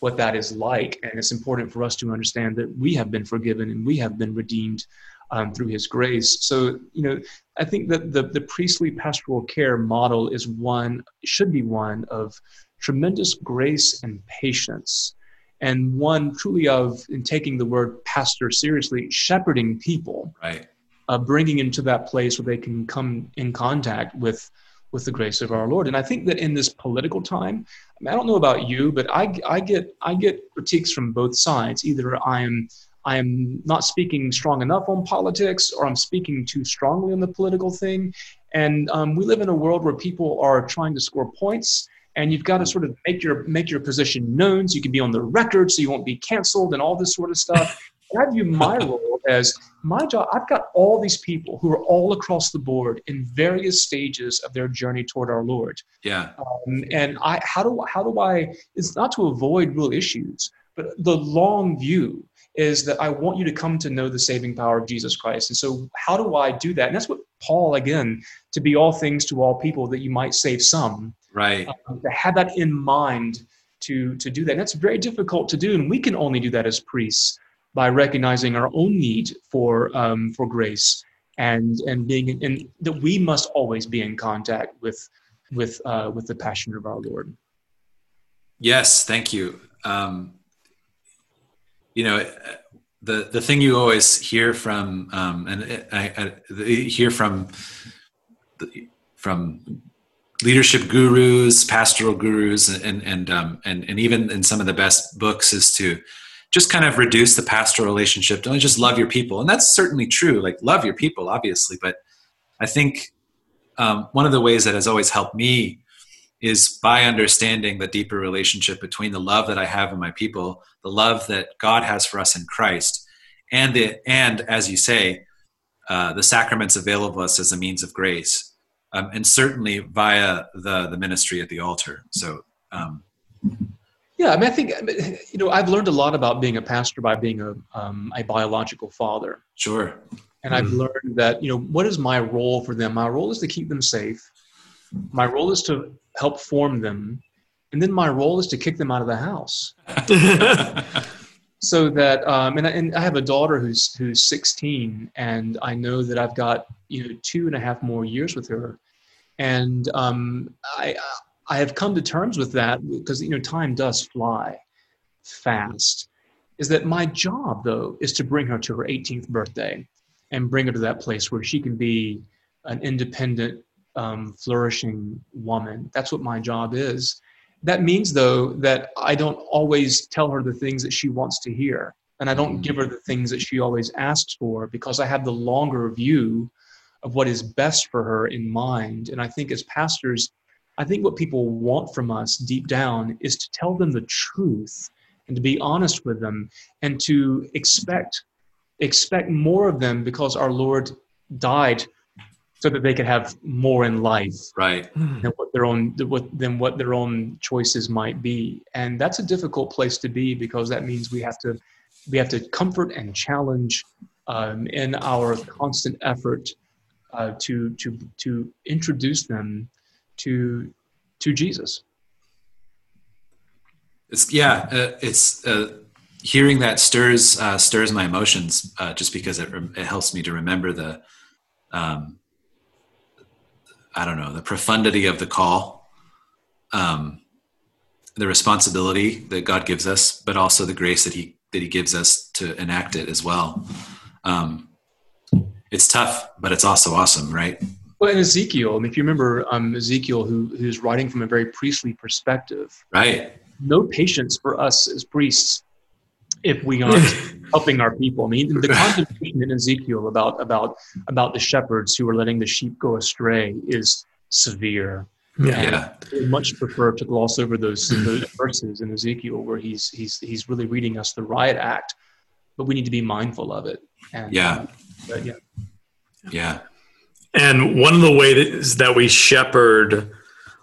what that is like, and it's important for us to understand that we have been forgiven and we have been redeemed um, through His grace. So you know, I think that the the priestly pastoral care model is one should be one of tremendous grace and patience and one truly of in taking the word pastor seriously shepherding people right uh, bringing them to that place where they can come in contact with with the grace of our lord. And i think that in this political time I, mean, I don't know about you but I, I get i get critiques from both sides. Either i am i am not speaking strong enough on politics or i'm speaking too strongly on the political thing. And um, we live in a world where people are trying to score points and you've got to sort of make your make your position known so you can be on the record so you won't be canceled and all this sort of stuff and i view my <laughs> role as my job i've got all these people who are all across the board in various stages of their journey toward our lord. Yeah. Um, and i how do how do i it's not to avoid real issues but the long view is that I want you to come to know the saving power of Jesus Christ. And so, how do I do that? And that's what Paul, again, to be all things to all people, that you might save some. Right. Um, to have that in mind to to do that. And that's very difficult to do and we can only do that as priests by recognizing our own need for um, for grace and and being and that we must always be in contact with with uh, with the passion of our Lord. Yes, thank you. Um, you know, the the thing you always hear from um, and I, I, hear from from leadership gurus, pastoral gurus, and and um, and and even in some of the best books is to just kind of reduce the pastoral relationship to just love your people, and that's certainly true. Like love your people, obviously, but I think um, one of the ways that has always helped me is by understanding the deeper relationship between the love that I have in my people, the love that God has for us in Christ, and the and as you say, uh, the sacraments available to us as a means of grace um, and certainly via the the ministry at the altar. So. Um, yeah, I mean, I think you know I've learned a lot about being a pastor by being a um, a biological father. Sure. And I've hmm. learned that you know what is my role for them. My role is to keep them safe. My role is to help form them, and then my role is to kick them out of the house. <laughs> so that um, and, I, and I have a daughter who's who's 16 and I know that I've got you know two and a half more years with her and um, I I have come to terms with that because you know time does fly fast is that my job though is to bring her to her 18th birthday and bring her to that place where she can be an independent um, flourishing woman that's what my job is that means, though, that I don't always tell her the things that she wants to hear. And I don't give her the things that she always asks for because I have the longer view of what is best for her in mind. And I think as pastors, I think what people want from us deep down is to tell them the truth and to be honest with them and to expect expect more of them because our Lord died so that they could have more in life right. Than what their own than what their own choices might be. And that's a difficult place to be because that means we have to we have to comfort and challenge um, in our constant effort uh, to to to introduce them to to Jesus it's yeah uh, it's uh, hearing that stirs uh, stirs my emotions uh, just because it, it helps me to remember the um, I don't know the profundity of the call, um, the responsibility that God gives us, but also the grace that He that He gives us to enact it as well. Um, it's tough, but it's also awesome, right? Well, in Ezekiel, I mean, if you remember um, Ezekiel, who who's writing from a very priestly perspective, right? No patience for us as priests if we aren't <laughs> helping our people. I mean, the contemplation in Ezekiel about about about the shepherds who are letting the sheep go astray is severe. Yeah, I much prefer to gloss over those, those <laughs> verses in Ezekiel where he's he's he's really reading us the riot act, but we need to be mindful of it. And, yeah, uh, yeah, yeah. And one of the ways that we shepherd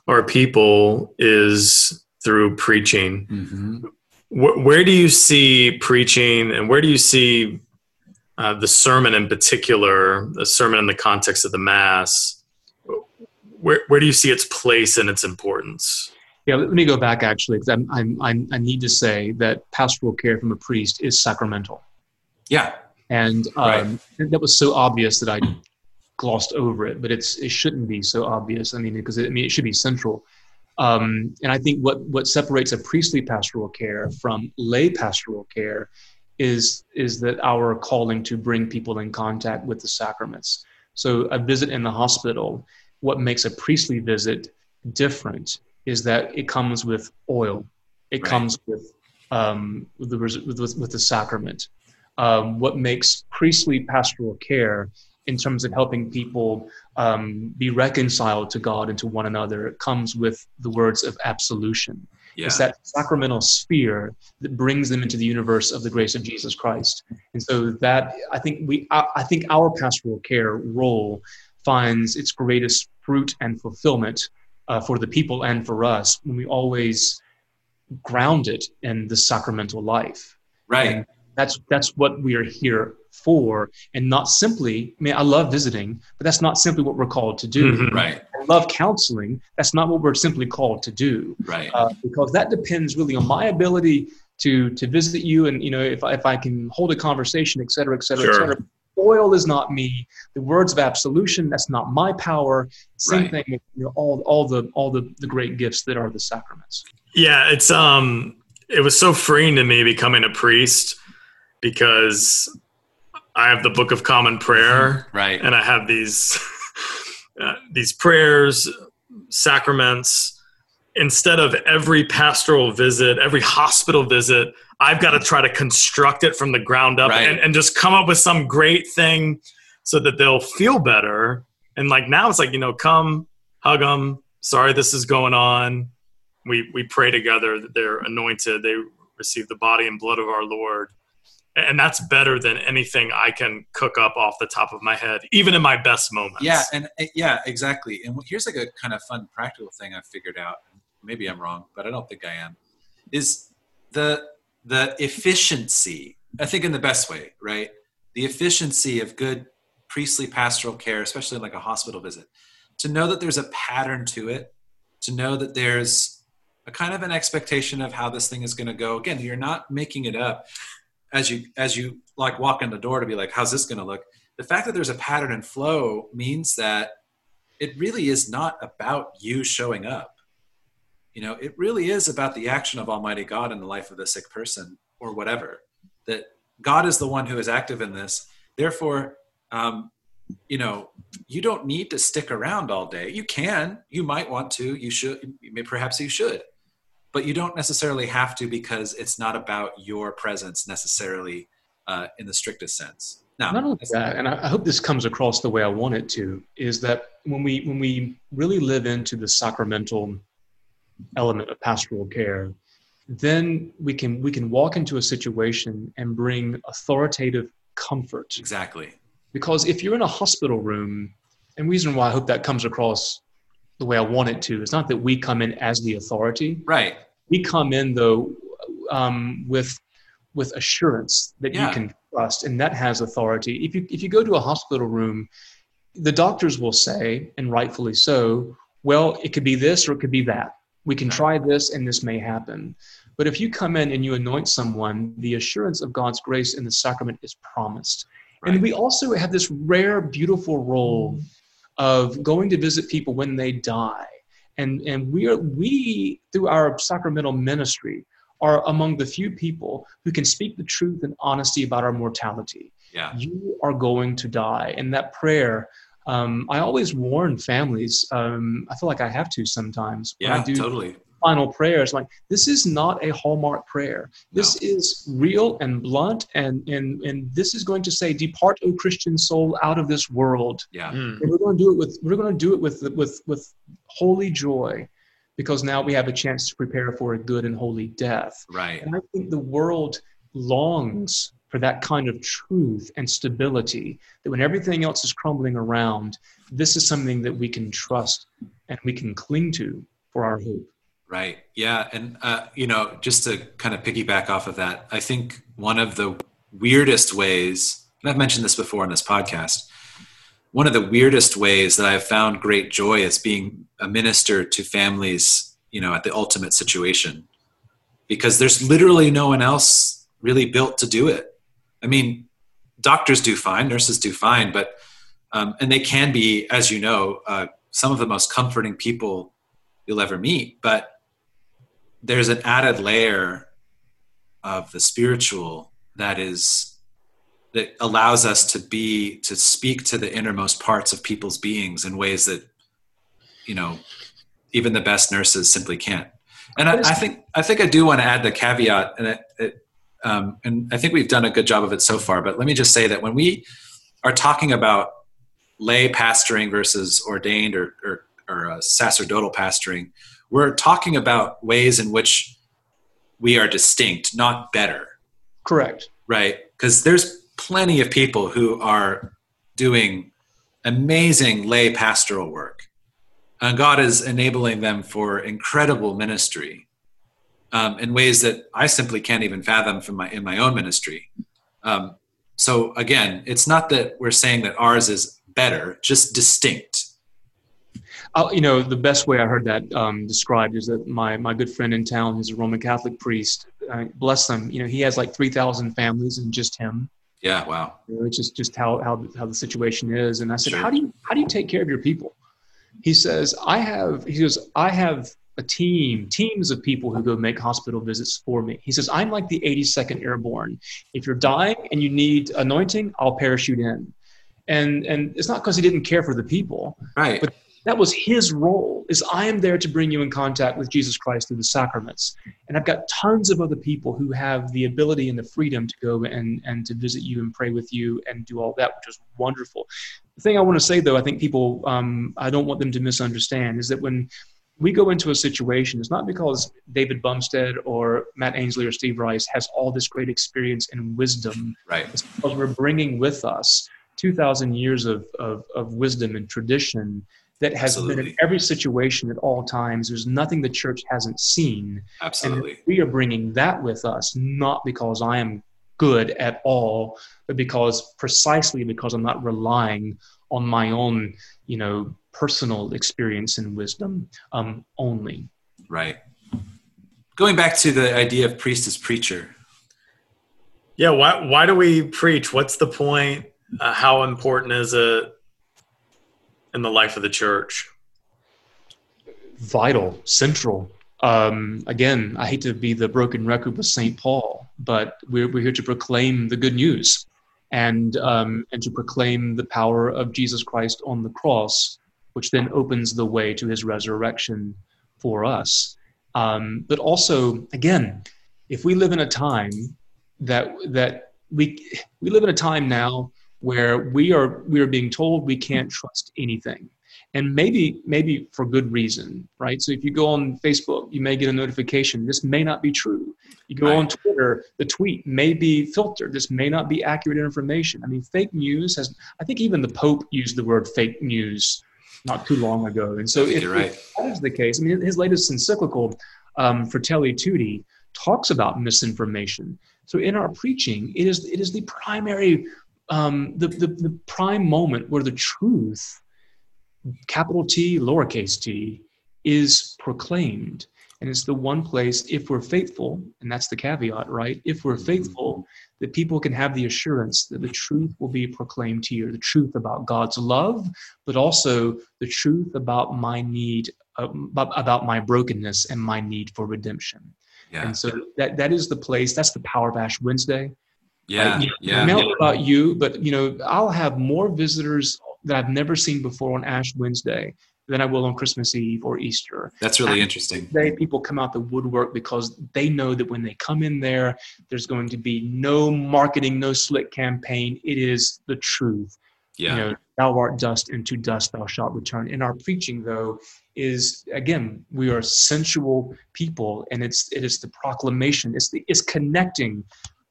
our people is through preaching. Mm-hmm. Where, where, do you see preaching, and where do you see uh, the sermon in particular, the sermon in the context of the mass? where, where do you see its place and its importance? Yeah, let me go back actually, because I'm, I'm, I'm, i need to say that pastoral care from a priest is sacramental. Yeah. And um, right. that was so obvious that I glossed over it, but it's it shouldn't be so obvious. I mean, because it, I mean it should be central. Um, and I think what what separates a priestly pastoral care from lay pastoral care is is that our calling to bring people in contact with the sacraments. So a visit in the hospital what makes a priestly visit different is that it comes with oil. It right. comes with, um, with, the, with, with the sacrament. Um, what makes priestly pastoral care in terms of helping people um, be reconciled to God and to one another it comes with the words of absolution. Yeah. It's that sacramental sphere that brings them into the universe of the grace of Jesus Christ. And so that I think we I, I think our pastoral care role finds its greatest fruit and fulfillment uh, for the people and for us when we always ground it in the sacramental life. Right. And that's that's what we are here for, and not simply. I mean, I love visiting, but that's not simply what we're called to do. Mm-hmm. Right. I love counseling. That's not what we're simply called to do. Right. Uh, because that depends really on my ability to to visit you, and you know, if I, if I can hold a conversation, et cetera, et cetera, sure. et cetera oil is not me. The words of absolution, that's not my power. Same right. thing with you know, all, all the all the, the great gifts that are the sacraments. Yeah, it's um it was so freeing to me becoming a priest because I have the Book of Common Prayer, right? And I have these <laughs> uh, these prayers, sacraments. Instead of every pastoral visit, every hospital visit, I've got to try to construct it from the ground up right. and, and just come up with some great thing so that they'll feel better. And like now it's like, you know, come hug them. Sorry, this is going on. We, we pray together that they're anointed. They receive the body and blood of our Lord. And that's better than anything I can cook up off the top of my head, even in my best moments. Yeah. And eh, yeah, exactly. And here's like a kind of fun practical thing I've figured out. Maybe I'm wrong, but I don't think I am. Is the the efficiency, I think in the best way, right? The efficiency of good priestly pastoral care, especially like a hospital visit, to know that there's a pattern to it, to know that there's a kind of an expectation of how this thing is going to go. Again, you're not making it up as you as you like walk in the door to be like, how's this going to look? The fact that there's a pattern and flow means that it really is not about you showing up. You know it really is about the action of almighty god in the life of the sick person or whatever. That god is the one who is active in this. Therefore um, you know you don't need to stick around all day. You can. You might want to. You should. Perhaps you should but you don't necessarily have to because it's not about your presence necessarily uh, in the strictest sense now not only that and i hope this comes across the way i want it to is that when we when we really live into the sacramental element of pastoral care, then we can we can walk into a situation and bring authoritative comfort. Exactly. Because if you're in a hospital room, and reason why I hope that comes across the way I want it to, is not that we come in as the authority. Right. We come in though um, with with assurance that yeah. you can trust, and that has authority. If you if you go to a hospital room, the doctors will say, and rightfully so, well, it could be this or it could be that we can try this and this may happen. But if you come in and you anoint someone, the assurance of God's grace in the sacrament is promised. Right. And we also have this rare, beautiful role of going to visit people when they die and and we are we through our sacramental ministry are among the few people who can speak the truth and honesty about our mortality. Yeah. You are going to die. And that prayer, um, I always warn families. Um, I feel like I have to sometimes. Yeah, I do totally. Final prayers like this is not a hallmark prayer. This No. is real and blunt, and and and this is going to say, "Depart, O Christian soul, out of this world." Yeah. Mm. And we're going to do it with we're going to do it with with with holy joy, because now we have a chance to prepare for a good and holy death. Right. And I think the world longs for that kind of truth and stability that when everything else is crumbling around, this is something that we can trust and we can cling to for our hope. Right. Yeah. And, uh, you know, just to kind of piggyback off of that, I think one of the weirdest ways, and I've mentioned this before in this podcast, one of the weirdest ways that I've found great joy is being a minister to families, you know, at the ultimate situation, because there's literally no one else really built to do it. I mean, doctors do fine, nurses do fine, but, um, and they can be, as you know, uh, some of the most comforting people you'll ever meet, but there's an added layer of the spiritual that is that allows us to be to speak to the innermost parts of people's beings in ways that you know even the best nurses simply can't. And i, I think i think i do want to add the caveat and it, it, um, and i think we've done a good job of it so far but let me just say that when we are talking about lay pastoring versus ordained or, or, or uh, sacerdotal pastoring we're talking about ways in which we are distinct, not better, Correct. right? Because there's plenty of people who are doing amazing lay pastoral work, and God is enabling them for incredible ministry um, in ways that I simply can't even fathom from my in my own ministry. Um, so again, it's not that we're saying that ours is better, just distinct. I'll, you know, the best way I heard that um, described is that my, my good friend in town, who's a Roman Catholic priest, uh, bless them. you know, he has like 3,000 families and just him. Yeah, wow. You know, it's just, just how, how, how the situation is. And I said, Sure. how do you, how do you take care of your people? He says, I have, he goes, I have a team, teams of people who go make hospital visits for me. He says, I'm like the 82nd Airborne. If you're dying and you need anointing, I'll parachute in. And, and it's not because he didn't care for the people. Right. But that was his role is i am there to bring you in contact with jesus christ through the sacraments. And i've got tons of other people who have the ability and the freedom to go and, and to visit you and pray with you and do all that which is wonderful. The thing i want to say though i think people um, i don't want them to misunderstand is that when we go into a situation it's not because david bumstead or matt ainsley or steve rice has all this great experience and wisdom. Right. it's because we're bringing with us 2,000 years of, of, of wisdom and tradition that has been in every situation at all times. There's nothing the church hasn't seen. And Absolutely. we are bringing that with us, not because I am good at all, but because precisely because I'm not relying on my own, you know, personal experience and wisdom um, only. Right. Going back to the idea of priest as preacher. Yeah, why why do we preach? What's the point? Uh, how important is it in the life of the church? vital, central. Um, again, I hate to be the broken record with St. Paul, but we're, we're here to proclaim the good news and, um, and to proclaim the power of Jesus Christ on the cross, which then opens the way to his resurrection for us. Um, but also, again, if we live in a time that, that we, we live in a time now where we are, we are being told we can't trust anything. And maybe maybe for good reason right? So if you go on facebook you may get a notification this may not be true. You go on twitter the tweet may be filtered this may not be accurate information. I mean fake news has i think even the pope used the word fake news not too long ago. And so if, right. if that is the case i mean his latest encyclical um, fratelli tutti talks about misinformation. So in our preaching it is it is the primary um, the, the, the prime moment where the truth capital T, lowercase t, is proclaimed. And it's the one place, if we're faithful, and that's the caveat, right? If we're faithful, that people can have the assurance that the truth will be proclaimed to you, the truth about God's love, but also the truth about my need um, about my brokenness and my need for redemption. Yeah. And so that that is the place. That's the Power of Ash Wednesday. Yeah. Right? Yeah. I don't know about you, but you know, I'll have more visitors that I've never seen before on Ash Wednesday than I will on Christmas Eve or Easter. That's really Ash interesting. Wednesday, people come out the woodwork because they know that when they come in there, there's going to be no marketing, no slick campaign. It is the truth. Yeah. You know, thou art dust, and to dust thou shalt return. In our preaching, though, is again, we are sensual people, and it's it is the proclamation, it's the it's connecting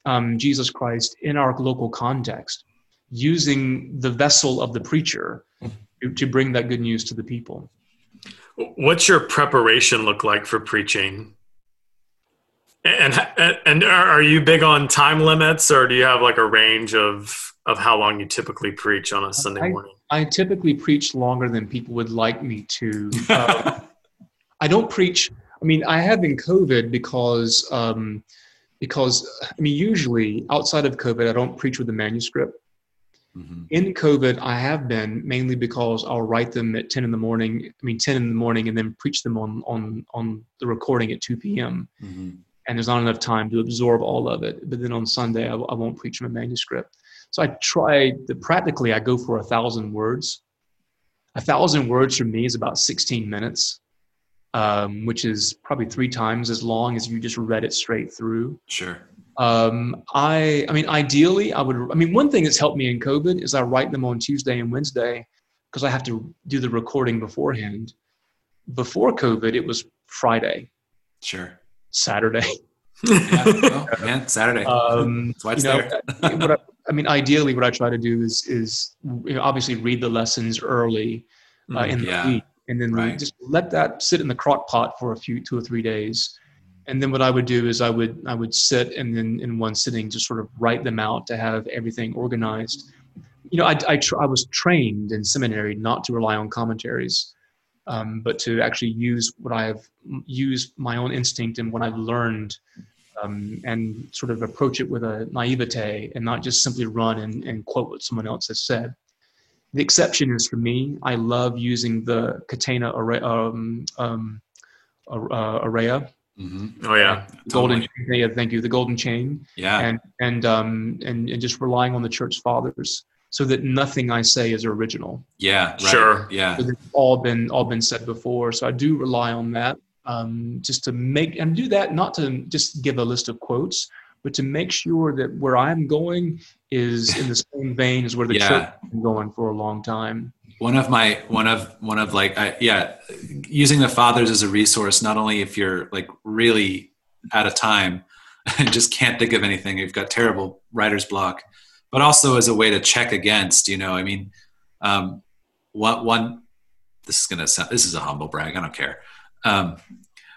um, Jesus Christ in our local context, using the vessel of the preacher to, to bring that good news to the people. What's your preparation look like for preaching? And and are you big on time limits, or do you have like a range of of how long you typically preach on a Sunday I, morning? I typically preach longer than people would like me to. Um, <laughs> I don't preach. I mean, I have in COVID because um, because I mean, usually outside of COVID, I don't preach with a manuscript. Mm-hmm. In COVID, I have been mainly because I'll write them at ten in the morning. I mean, ten in the morning, and then preach them on on on the recording at two p.m. Mm-hmm. And there's not enough time to absorb all of it. But then on Sunday, I, I won't preach from a manuscript. So I try the practically I go for a thousand words. A thousand words for me is about 16 minutes, um, which is probably three times as long as you just read it straight through. Sure. Um, I I mean ideally I would I mean one thing that's helped me in COVID is I write them on Tuesday and Wednesday because I have to do the recording beforehand. Before COVID, it was Friday, Sure. Saturday. <laughs> Yeah. well, man, Saturday. Um, That's why it's you know, there. what I, I mean, ideally, what I try to do is is you know, obviously read the lessons early uh, in the yeah. week, and then Right. just let that sit in the crock pot for a few two or three days. And then what I would do is I would I would sit and then in one sitting just sort of write them out to have everything organized. You know, I I, tr- I was trained in seminary not to rely on commentaries, um, but to actually use what I have used my own instinct and what I've learned um, and sort of approach it with a naivete and not just simply run and, and quote what someone else has said. The exception is for me, I love using the Catena Aurea, um, um, uh, Araya, hmm Oh yeah. golden Totally. yeah, thank you, the golden chain, Yeah. and and um and, and just relying on the church fathers so that nothing I say is original. yeah. Right. Sure. Yeah. So it's all been all been said before. So I do rely on that um, just to make and do that not to just give a list of quotes, but to make sure that where I'm going is in the same vein as where the Yeah. church has been going for a long time. one of my one of one of like I, yeah using the fathers as a resource not only if you're like really out of time <laughs> and just can't think of anything you've got terrible writer's block but also as a way to check against you know i mean um one one this is gonna sound this is a humble brag i don't care um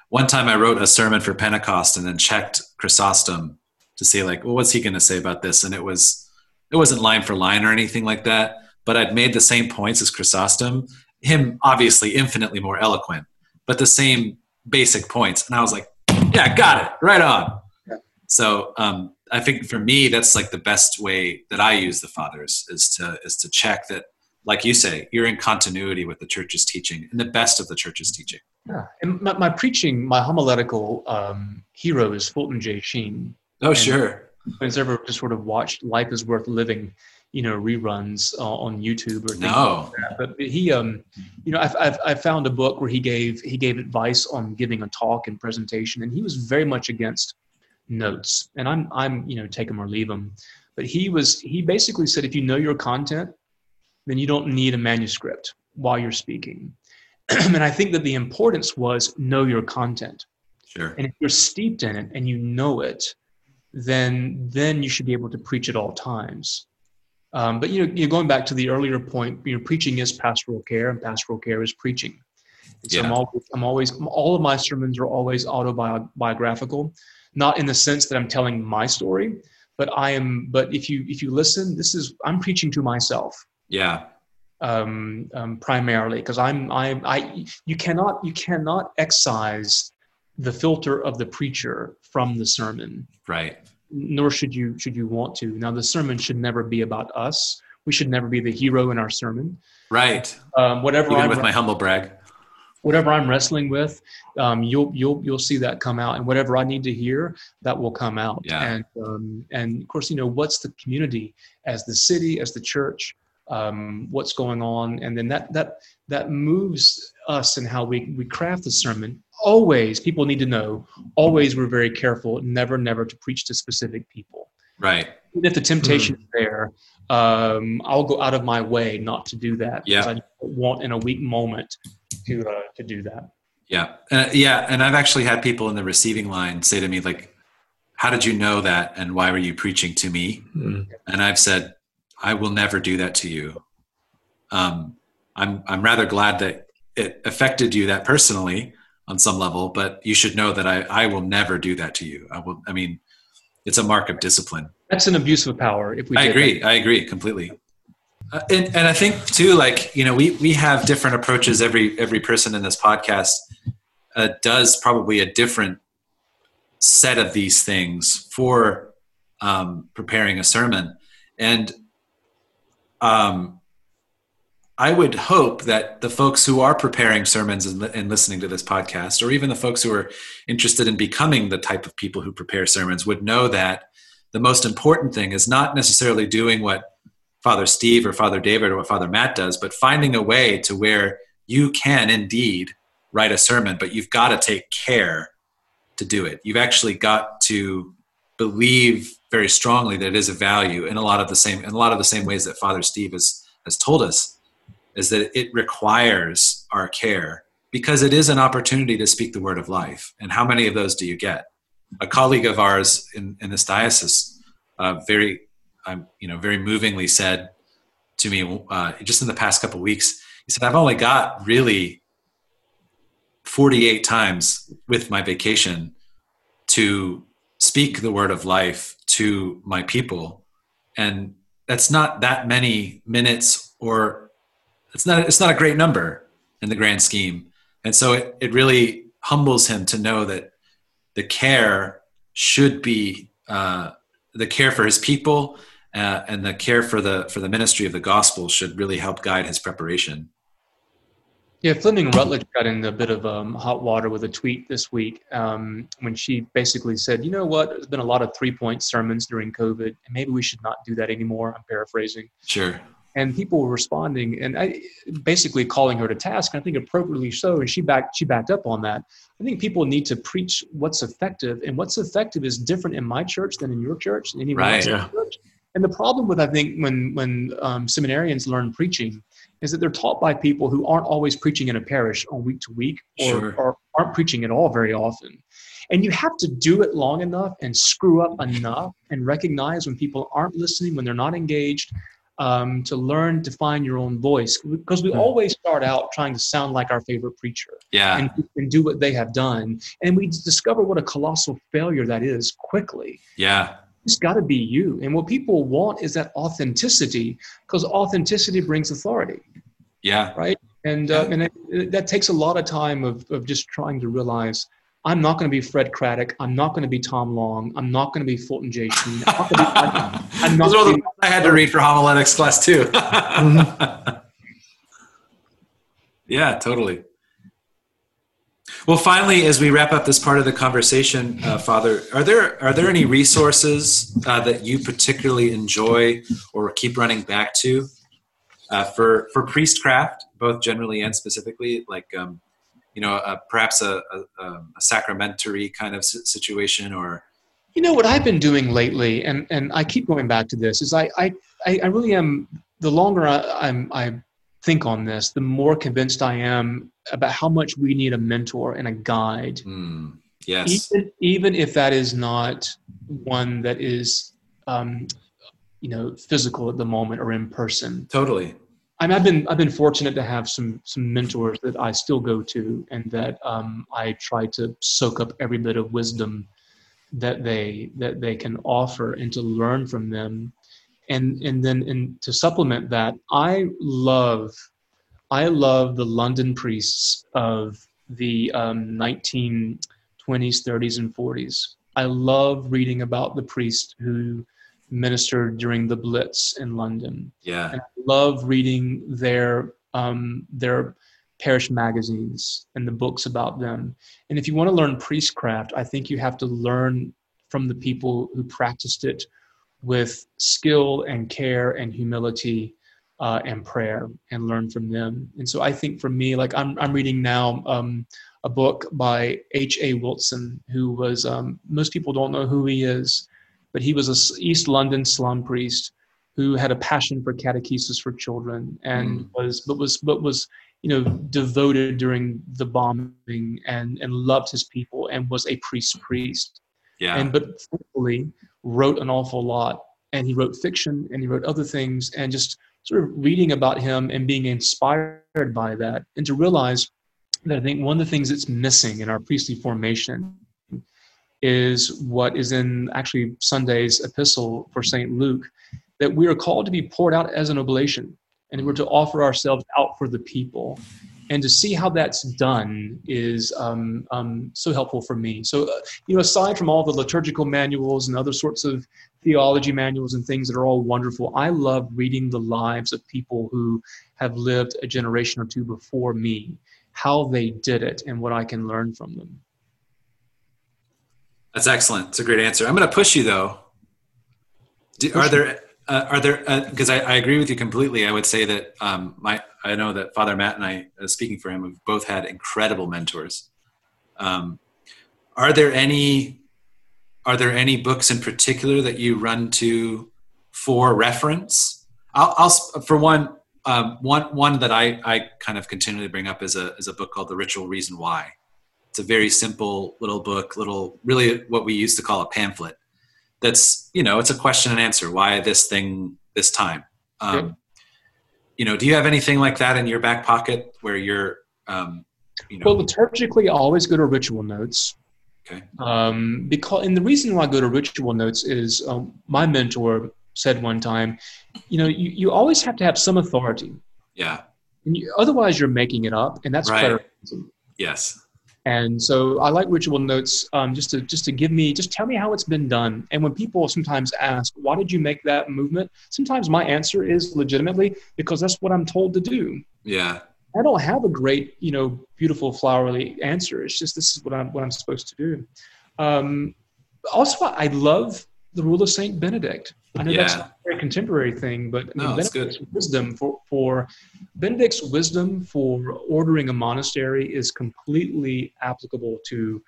one time i wrote a sermon for pentecost and then checked chrysostom to see like well what's he gonna say about this and it was it wasn't line for line or anything like that but I'd made the same points as Chrysostom, him obviously infinitely more eloquent, but the same basic points. And I was like, yeah, got it, right on. Yeah. So um, I think for me, that's like the best way that I use the fathers is to is to check that, like you say, you're in continuity with the church's teaching and the best of the church's teaching. Yeah. And my, my preaching, my homiletical um, hero is Fulton J. Sheen. Oh, And- sure. Who's ever just sort of watched Life is Worth Living, you know, reruns uh, on YouTube or things No. like that. But he, um, you know, I've, I've, I found a book where he gave he gave advice on giving a talk and presentation, and he was very much against notes. And I'm I'm you know take them or leave them. But he was he basically said if you know your content, then you don't need a manuscript while you're speaking. <clears throat> and I think that the importance was know your content. Sure. And if you're steeped in it and you know it, then then you should be able to preach at all times. Um, but you know, you're going back to the earlier point. You know, preaching is pastoral care, and pastoral care is preaching. And so I'm always, I'm always, all of my sermons are always autobiographical, not in the sense that I'm telling my story, but I am. But if you if you listen, this is I'm preaching to myself Yeah. um, um, primarily because I'm I I you cannot you cannot excise the filter of the preacher from the sermon, Right. nor should you should you want to. Now the sermon should never be about us. We should never be the hero in our sermon. Right. Um, whatever Even I'm with my humble brag. whatever I'm wrestling with, um, you'll you'll you'll see that come out, and whatever I need to hear, that will come out. Yeah. And um, and of course, you know, what's the community as the city, as the church, um, what's going on, and then that that that moves us and how we we craft the sermon. Always, people need to know. Always, we're very careful, never, never to preach to specific people. Right. Even if the temptation is there, um, I'll go out of my way not to do that. Yeah. because I don't want in a weak moment to uh, to do that. Yeah. Uh, yeah. And I've actually had people in the receiving line say to me, like, how did you know that? And why were you preaching to me? Mm. And I've said, I will never do that to you. Um, I'm, I'm rather glad that it affected you that personally on some level, but you should know that I, I will never do that to you. I will, I mean, it's a mark of discipline. That's an abuse of power. If we I agree. I agree completely. Uh, and, and I think too, like you know, we we have different approaches. Every every person in this podcast uh, does probably a different set of these things for um, preparing a sermon, and um, I would hope that the folks who are preparing sermons and, and listening to this podcast, or even the folks who are interested in becoming the type of people who prepare sermons, would know that the most important thing is not necessarily doing what Father Steve or Father David or what Father Matt does, but finding a way to where you can indeed write a sermon, but you've got to take care to do it. You've actually got to believe very strongly that it is a value in a lot of the same in a lot of the same ways that Father Steve has has told us is that it requires our care because it is an opportunity to speak the word of life. And how many of those do you get? A colleague of ours in, in this diocese, uh, very, um, you know, very movingly said to me uh, just in the past couple weeks. He said, "I've only got really 48 times with my vacation to speak the word of life to my people, and that's not that many minutes or it's not it's not a great number in the grand scheme and so it, it really humbles him to know that the care should be uh, the care for his people uh, and the care for the for the ministry of the gospel should really help guide his preparation Yeah, Fleming Rutledge got in a bit of um, hot water with a tweet this week um, when she basically said, "You know what? There's been a lot of three-point sermons during COVID, and maybe we should not do that anymore." I'm paraphrasing, sure and people were responding and I, basically calling her to task. And I think appropriately so, and she backed she backed up on that. I think people need to preach what's effective, and what's effective is different in my church than in your church, and anyone Right. else's Yeah. church. And the problem with I think when when um, seminarians learn preaching is that they're taught by people who aren't always preaching in a parish on week to week or, Sure. or aren't preaching at all very often. And you have to do it long enough and screw up enough and recognize when people aren't listening, when they're not engaged, um, to learn to find your own voice. Because we Hmm. always start out trying to sound like our favorite preacher yeah and, and do what they have done. And we discover what a colossal failure that is quickly yeah it's got to be you. And what people want is that authenticity because authenticity brings authority. yeah Right. And, uh, and it, it- that takes a lot of time of, of just trying to realize I'm not going to be Fred Craddock. I'm not going to be Tom Long. I'm not going to be Fulton J. Sheen. I'm not be- <laughs> I'm not those are the ones i had to read for homiletics class too <laughs> yeah totally well finally as we wrap up this part of the conversation uh, father are there are there any resources uh, that you particularly enjoy or keep running back to uh, for for priestcraft both generally and specifically like um, you know uh, perhaps a, a, um, a sacramentary kind of situation or You know what I've been doing lately, and, and I keep going back to this, is I I, I really am. The longer I, I'm I think on this, the more convinced I am about how much we need a mentor and a guide, hmm, yes even even if that is not one that is, um, you know, physical at the moment or in person. totally I I've been I've been fortunate to have some some mentors that I still go to, and that um, I try to soak up every bit of wisdom that they that they can offer, and to learn from them, and and then and to supplement that, I love I love the London priests of the um, 1920s, 30s, and 40s. I love reading about the priests who ministered during the Blitz in London yeah and I love reading their um, their parish magazines and the books about them. And if you want to learn priestcraft, I think you have to learn from the people who practiced it with skill and care and humility uh, and prayer and learn from them. And so I think for me, like I'm, I'm reading now um, a book by H.A. Wilson, who was, um, most people don't know who he is, but he was a East London slum priest who had a passion for catechesis for children and mm. was, but was, but was, you know, devoted during the bombing and, and loved his people and was a priest priest. Yeah. And, but thankfully wrote an awful lot and he wrote fiction and he wrote other things and just sort of reading about him and being inspired by that and to realize that I think one of the things that's missing in our priestly formation is what is in actually Sunday's epistle for St. Luke, that we are called to be poured out as an oblation and we're to offer ourselves out for the people. And to see how that's done is um, um, so helpful for me. So, uh, you know, aside from all the liturgical manuals and other sorts of theology manuals and things that are all wonderful, I love reading the lives of people who have lived a generation or two before me how they did it and what I can learn from them. That's excellent. It's a great answer. I'm going to push you though. Do, are there uh, are there because uh, I, I, agree with you completely. I would say that um, my I know that Father Matt and I, uh, speaking for him, have both had incredible mentors. Um, are there any are there any books in particular that you run to for reference? I'll, I'll for one um, one one that I, I kind of continually bring up is a is a book called The Ritual Reason Why. It's a very simple little book, little really what we used to call a pamphlet. That's you know it's a question and answer. Why this thing this time? Um, You know, do you have anything like that in your back pocket where you're um, you know, well, liturgically, I always go to ritual notes. Okay. Um, because and the reason why I go to ritual notes is um, my mentor said one time, you know, you, you always have to have some authority. Yeah. You, otherwise, you're making it up, and that's right. Yes. And so I like ritual notes um, just to just to give me just tell me how it's been done. And when people sometimes ask, "Why did you make that movement?" Sometimes my answer is legitimately because that's what I'm told to do. Yeah. I don't have a great, you know, beautiful flowery answer. It's just this is what I'm what I'm supposed to do. Um, also, I love the rule of Saint Benedict. I know yeah. that's not a very contemporary thing, but I mean, no, Benedict's good. wisdom for, for Benedict's wisdom for ordering a monastery is completely applicable to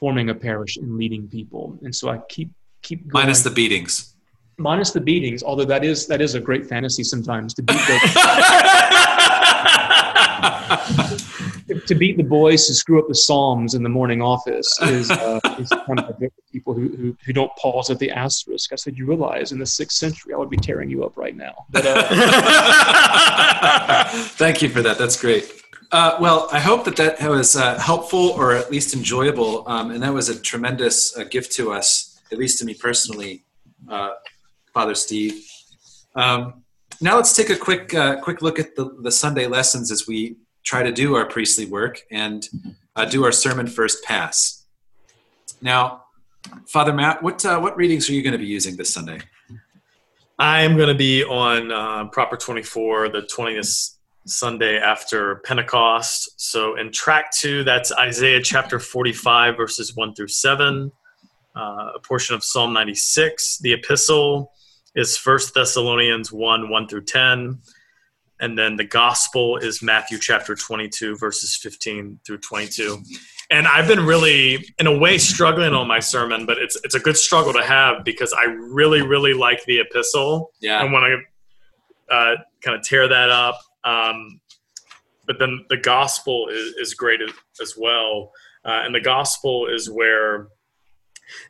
forming a parish and leading people. And so I keep keep going. minus the beatings. Minus the beatings, although that is that is a great fantasy sometimes to beat <laughs> the <laughs> to beat the boys to screw up the psalms in the morning office is, uh, is kind of people who, who, who don't pause at the asterisk. I said, you realize in the sixth century I would be tearing you up right now. But, uh, <laughs> Thank you for that. That's great. Uh, well, I hope that that was uh, helpful or at least enjoyable, um, and that was a tremendous uh, gift to us, at least to me personally, uh, Father Steve. Um, now let's take a quick quick look at the, the Sunday lessons as we try to do our priestly work and uh, do our sermon first pass. Now, Father Matt, what uh, what readings are you going to be using this Sunday? I'm going to be on uh, Proper 24, the 20th Sunday after Pentecost. So in track two, that's Isaiah chapter 45, verses 1 through 7, uh, a portion of Psalm 96. The epistle is First Thessalonians 1 1 through 10 and then the gospel is Matthew chapter 22, verses 15 through 22. And I've been really, in a way, struggling on my sermon, but it's it's a good struggle to have because I really, really like the epistle. Yeah. And when I uh, kind of tear that up, um, but then the gospel is, is great as, as well. Uh, and the gospel is where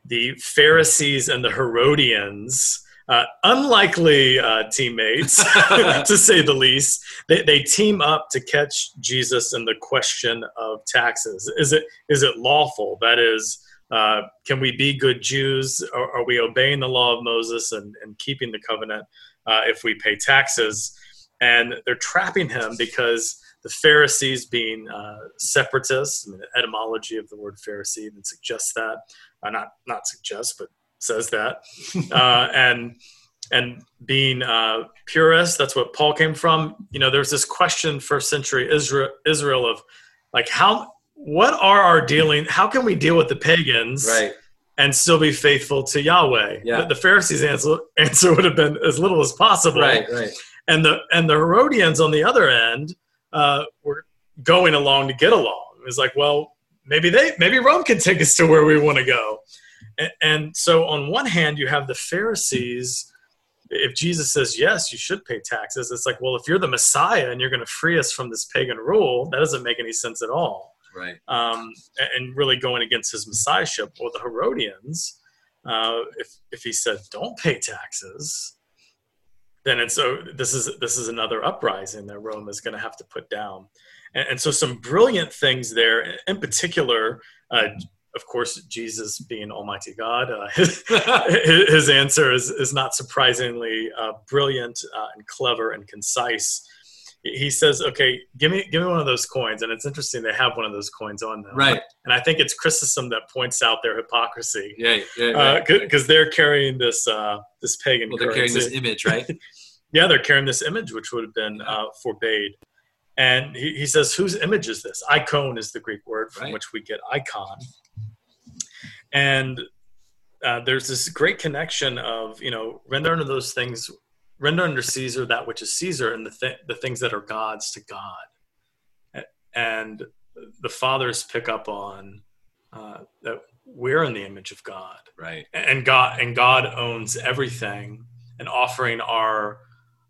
the Pharisees and the Herodians uh, unlikely uh, teammates, <laughs> to say the least. They, they team up to catch Jesus in the question of taxes. Is it is it lawful? That is, uh, can we be good Jews? Are, are, we obeying the law of Moses and, and keeping the covenant uh, if we pay taxes? And they're trapping him because the Pharisees, being uh, separatists, I mean, the etymology of the word Pharisee even suggests that. Uh, not not suggests, but says that, uh, <laughs> and and being uh, purist. That's what Paul came from. You know, there's this question first century Israel, Israel of like how what are our dealing? How can we deal with the pagans? Right. And still be faithful to Yahweh. Yeah. The, the Pharisees' answer, answer would have been as little as possible. Right. Right. And the and the Herodians on the other end uh, were going along to get along. It was like, well, maybe they maybe Rome can take us to where we want to go. And, and so on one hand, you have the Pharisees if Jesus says yes, you should pay taxes, it's like, well, if you're the Messiah and you're going to free us from this pagan rule, that doesn't make any sense at all. Right. Um, and really going against his messiahship. Or the Herodians, uh, if if he said don't pay taxes, then it's so this is this is another uprising that Rome is going to have to put down. And, and so some brilliant things there. In particular, uh, of course, Jesus being Almighty God, uh, <laughs> his, his, answer is, is not surprisingly uh, brilliant uh, and clever and concise. He says, "Okay, give me give me one of those coins." And it's interesting they have one of those coins on them, right? And I think it's Chrysostom that points out their hypocrisy, yeah, yeah, because right. they're carrying this uh, this pagan. Well, they're currency. carrying this image, right? <laughs> yeah, they're carrying this image, which would have been uh, forbade. And he, he says, whose image is this? Icon is the Greek word from right. which we get icon and uh, there's this great connection of you know render unto those things render under caesar that which is caesar and the, th- the things that are god's to god. And the fathers pick up on uh, that we're in the image of god. Right. And god and god owns everything and offering our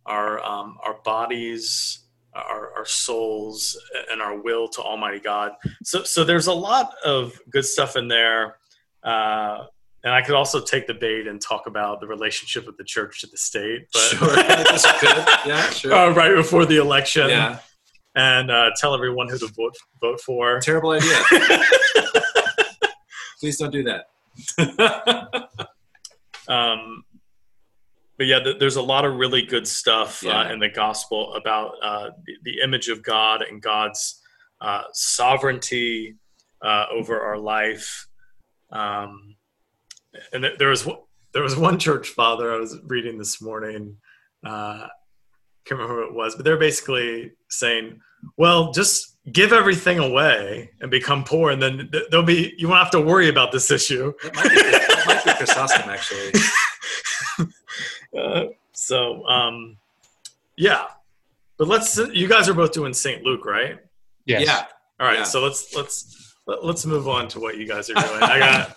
our um, our bodies our, our souls and our will to almighty god. So so there's a lot of good stuff in there uh, and I could also take the bait and talk about the relationship of the church to the state. But sure, <laughs> yeah, sure. Uh, right before the election, yeah, and uh, tell everyone who to vote vote for. Terrible idea. <laughs> Please don't do that. <laughs> um, but yeah, th- there's a lot of really good stuff Yeah. uh, in the gospel about uh, the, the image of God and God's uh, sovereignty uh, over our life. Um, and th- there was one- there was one church father I was reading this morning. Uh, can't remember who it was, but they're basically saying, "Well, just give everything away and become poor, and then th- there'll be you won't have to worry about this issue." That might be, that might be Chrysostom, actually. <laughs> Uh, so um, yeah, but let's. You guys are both doing St. Luke, right? Yes. Yeah. All right, Yeah. so let's let's let, let's move on to what you guys are doing. I got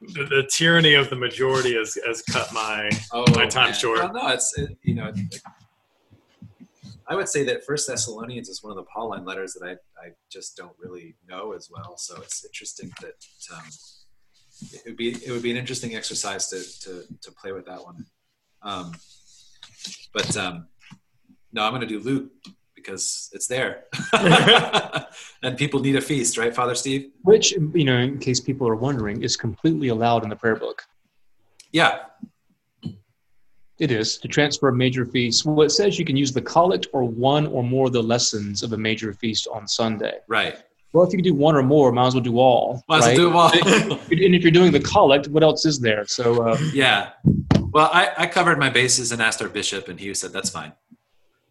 the, the tyranny of the majority has has cut my Oh, My time's man. short. Well, no, it's it, you know. I would say that First Thessalonians is one of the Pauline letters that I, I just don't really know as well. So it's interesting that um, it would be it would be an interesting exercise to to, to play with that one. Um, but um, no, I'm going to do Luke because it's there, <laughs> <laughs> and people need a feast, right, Father Steve? Which, you know, in case people are wondering, is completely allowed in the prayer book. Yeah, It is to transfer a major feast. Well, it says you can use the collect or one or more of the lessons of a major feast on Sunday. right. Well, if you can do one or more, might as well do all. Might as well do them all. and if you're doing the collect, what else is there? So, uh, <laughs> Yeah. Well, I, I covered my bases and asked our bishop, and he said that's fine.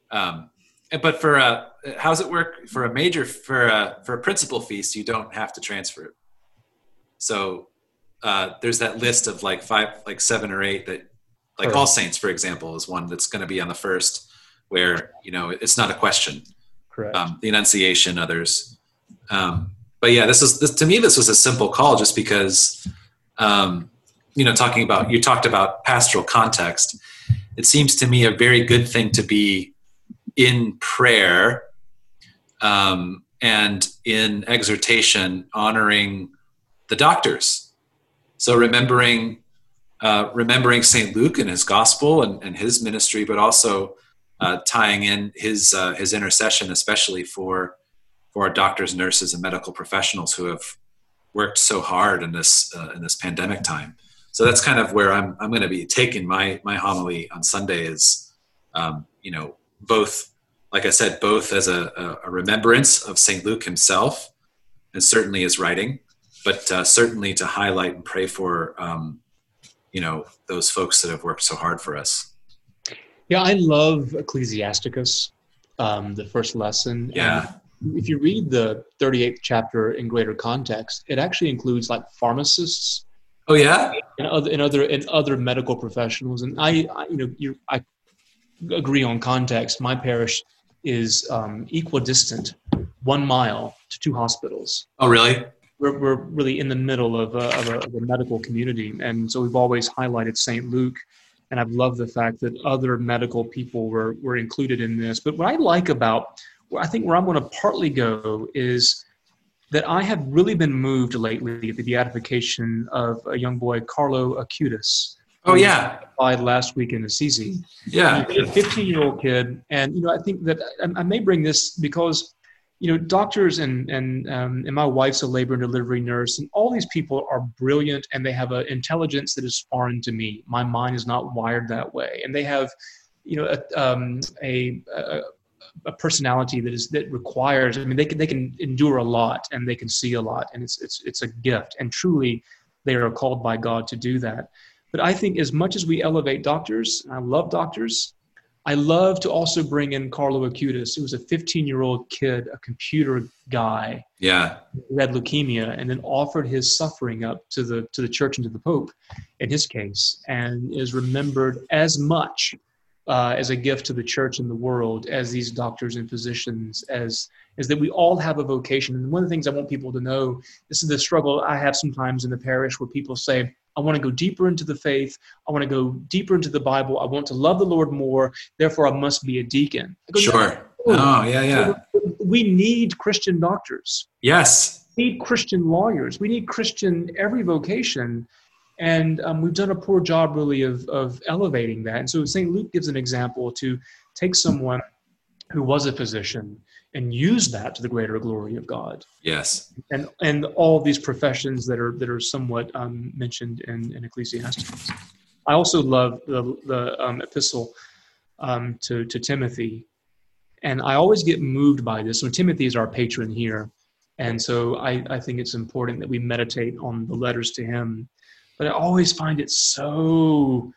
Um, but for a, how's it work for a major for a for a principal feast? You don't have to transfer it. So uh, there's that list of like five, like seven or eight that, like Correct. All Saints, for example, is one that's going to be on the first, where you know it's not a question. correct. Um, the Annunciation, others. Um, but yeah, this is this, to me. This was a simple call, just because um, you know, talking about you talked about pastoral context. It seems to me a very good thing to be in prayer um, and in exhortation, honoring the doctors. So remembering uh, remembering Saint Luke and his gospel and, and his ministry, but also uh, tying in his uh, his intercession, especially for for our doctors, nurses, and medical professionals who have worked so hard in this uh, in this pandemic time. So that's kind of where I'm I'm going to be taking my my homily on Sunday is, um, you know, both like I said, both as a, a, remembrance of Saint Luke himself, and certainly his writing, but uh, certainly to highlight and pray for. Um, you know those folks that have worked so hard for us. Yeah, I love Ecclesiasticus, um, the first lesson. Yeah. And if you read the 38th chapter in greater context, it actually includes like pharmacists Oh yeah. and other and other and other medical professionals. And I, I you know, you I agree on context. My parish is um, equidistant, one mile to two hospitals. Oh really? We're, we're really in the middle of a, of, a, of a medical community, and so we've always highlighted St. Luke. And I've loved the fact that other medical people were, were included in this. But what I like about, I think where I'm going to partly go is that I have really been moved lately at the beatification of a young boy, Carlo Acutis. Oh yeah. Died last week in Assisi. Yeah. A 15 year old kid. And, you know, I think that I, I may bring this because, you know, doctors and, and, um, and my wife's a labor and delivery nurse, and all these people are brilliant and they have an intelligence that is foreign to me. My mind is not wired that way. And they have, you know, a, um, a, a a personality that is that requires. I mean, they can they can endure a lot and they can see a lot, and it's it's it's a gift. And truly, they are called by God to do that. But I think as much as we elevate doctors, and I love doctors, I love to also bring in Carlo Acutis, who was a 15 year old kid, a computer guy Yeah. who had leukemia, and then offered his suffering up to the to the church and to the Pope, in his case, and is remembered as much uh, as a gift to the church and the world as these doctors and physicians as is that we all have a vocation and one of the things i want people to know this is the struggle i have sometimes in the parish where people say i want to go deeper into the faith i want to go deeper into the bible i want to love the lord more therefore i must be a deacon go, "No, Sure. Oh yeah, yeah. we need christian doctors Yes. we need Christian lawyers. We need Christian every vocation. And um, we've done a poor job, really, of, of elevating that. And so St. Luke gives an example to take someone who was a physician and use that to the greater glory of God. Yes. And, and all these professions that are, that are somewhat um, mentioned in, in Ecclesiastes. I also love the, the um, epistle um, to, to Timothy. And I always get moved by this. So Timothy is our patron here. And so I, I think it's important that we meditate on the letters to him. But I always find it so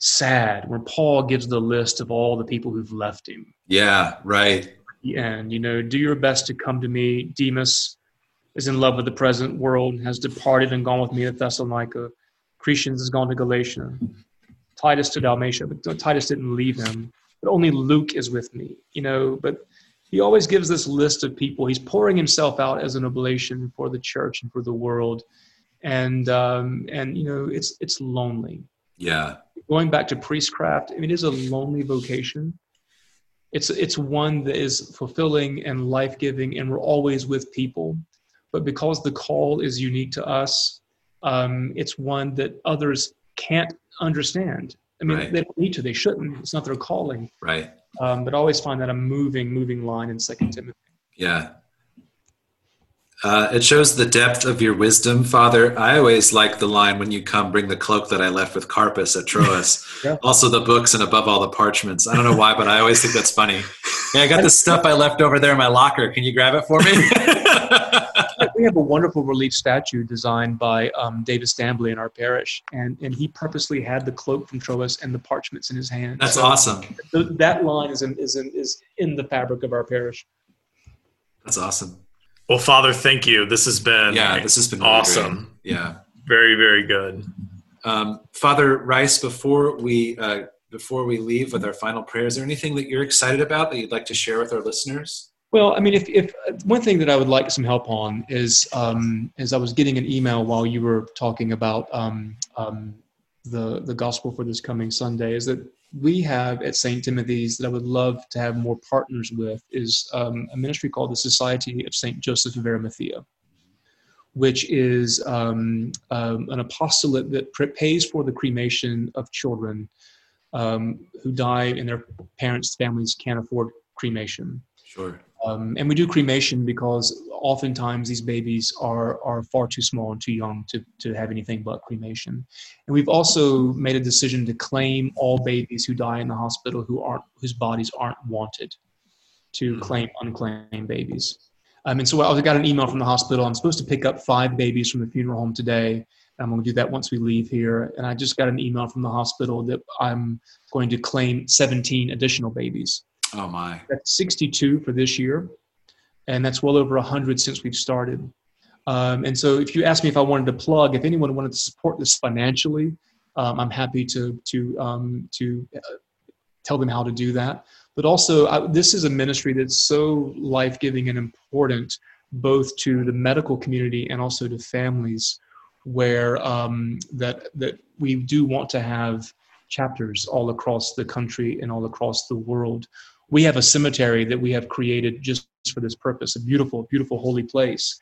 sad when Paul gives the list of all the people who've left him. Yeah. Right. And, you know, do your best to come to me. Demas is in love with the present world, has departed and gone with me to Thessalonica. Crescens has gone to Galatia. Titus to Dalmatia, but Titus didn't leave him. But only Luke is with me, you know. But he always gives this list of people. He's pouring himself out as an oblation for the church and for the world. And um, and you know, it's it's lonely. Yeah. Going back to priestcraft, I mean, it is a lonely vocation. It's it's one that is fulfilling and life giving, and we're always with people. But because the call is unique to us, um, it's one that others can't understand. I mean, Right. they don't need to. They shouldn't. It's not their calling. Right. Um, but I always find that a moving, moving line in Second Timothy. Yeah. Uh, it shows the depth of your wisdom, Father. I always like the line when you come, bring the cloak that I left with Carpus at Troas. <laughs> Yeah. Also, the books and above all the parchments. I don't know why, but I always think that's funny. Hey, I got this stuff I left over there in my locker. Can you grab it for me? <laughs> we have a wonderful relief statue designed by um, David Stambly in our parish, and and he purposely had the cloak from Troas and the parchments in his hand. that's So awesome. th- that line is in, is in, is in the fabric of our parish. That's awesome. Well, Father, thank you. This has been Yeah, this has been really awesome. great. Yeah. Very, very good. Um, Father Rice, before we uh, before we leave with our final prayer, is there anything that you're excited about that you'd like to share with our listeners? Well, I mean, if, if one thing that I would like some help on is um, is I was getting an email while you were talking about um, um, the the gospel for this coming Sunday is that we have at St. Timothy's that I would love to have more partners with is um, a ministry called the Society of St. Joseph of Arimathea, which is um, um, an apostolate that pays for the cremation of children um, who die and their parents' families can't afford cremation. Sure. Um, and we do cremation because oftentimes these babies are, are far too small and too young to, to have anything but cremation. And we've also made a decision to claim all babies who die in the hospital who aren't whose bodies aren't wanted, to Mhm. claim unclaimed babies. Um, and so I got an email from the hospital. I'm supposed to pick up five babies from the funeral home today. I'm going to do that once we leave here. And I just got an email from the hospital that I'm going to claim 17 additional babies. Oh my! That's 62 for this year, and that's well over 100 since we've started. Um, and so, if you ask me if I wanted to plug, if anyone wanted to support this financially, um, I'm happy to to um, to uh, tell them how to do that. But also, I, this is a ministry that's so life giving and important, both to the medical community and also to families, where um, that that we do want to have chapters all across the country and all across the world. We have a cemetery that we have created just for this purpose, a beautiful, beautiful holy place.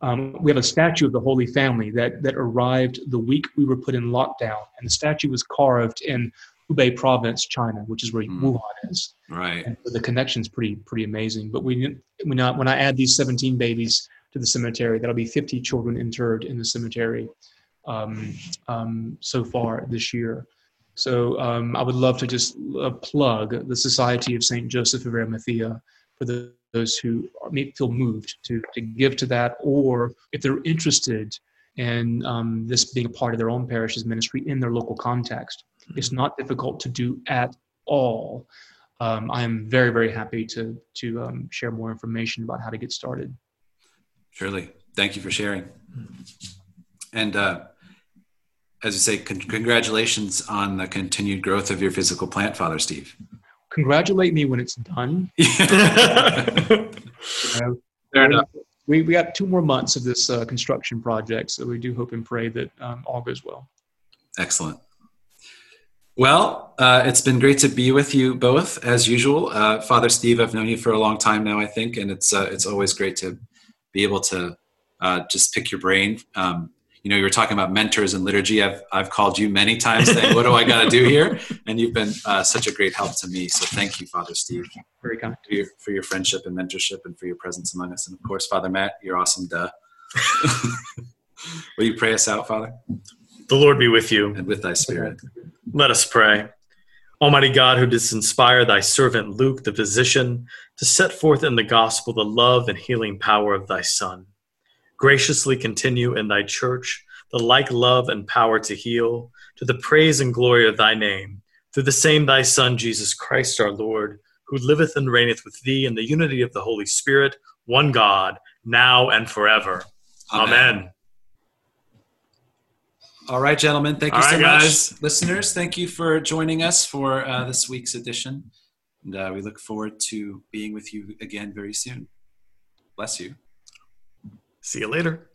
Um, we have a statue of the Holy Family that, that arrived the week we were put in lockdown, and the statue was carved in Hubei province, China, which is where mm. Wuhan is. Right. And the connection's pretty pretty amazing. But we when I, when I add these 17 babies to the cemetery, that'll be 50 children interred in the cemetery um, um, so far this year. So um, I would love to just uh, plug the Society of Saint Joseph of Arimathea for the, those who may feel moved to to give to that, or if they're interested in um, this being a part of their own parish's ministry in their local context it's not difficult to do at all. Um, I am very, very happy to to um, share more information about how to get started. Surely, thank you for sharing. And uh, as you say, con- congratulations on the continued growth of your physical plant, Father Steve. Congratulate me when it's done. <laughs> know, Fair enough. We, we got two more months of this uh, construction project, so we do hope and pray that um, all goes well. Excellent. Well, uh, it's been great to be with you both, as usual. Uh, Father Steve, I've known you for a long time now, I think, and it's uh, it's always great to be able to uh, just pick your brain. Um, you know, you were talking about mentors and liturgy. I've I've called you many times saying, "What do I got to do here?" And you've been uh, such a great help to me. So thank you, Father Steve, very kind for your, for your friendship and mentorship, and for your presence among us. And of course, Father Matt, you're awesome. Duh. <laughs> Will you pray us out, Father? The Lord be with you. And with thy spirit. Let us pray. Almighty God, who didst inspire thy servant Luke, the physician, to set forth in the gospel the love and healing power of thy Son, graciously continue in thy church the like love and power to heal, to the praise and glory of thy name, through the same thy Son, Jesus Christ our Lord, who liveth and reigneth with thee in the unity of the Holy Spirit, one God, now and forever. Amen. Amen. All right, gentlemen. Thank you All so right, much. Guys. Listeners, thank you for joining us for uh, this week's edition. And uh, we look forward to being with you again very soon. Bless you. See you later.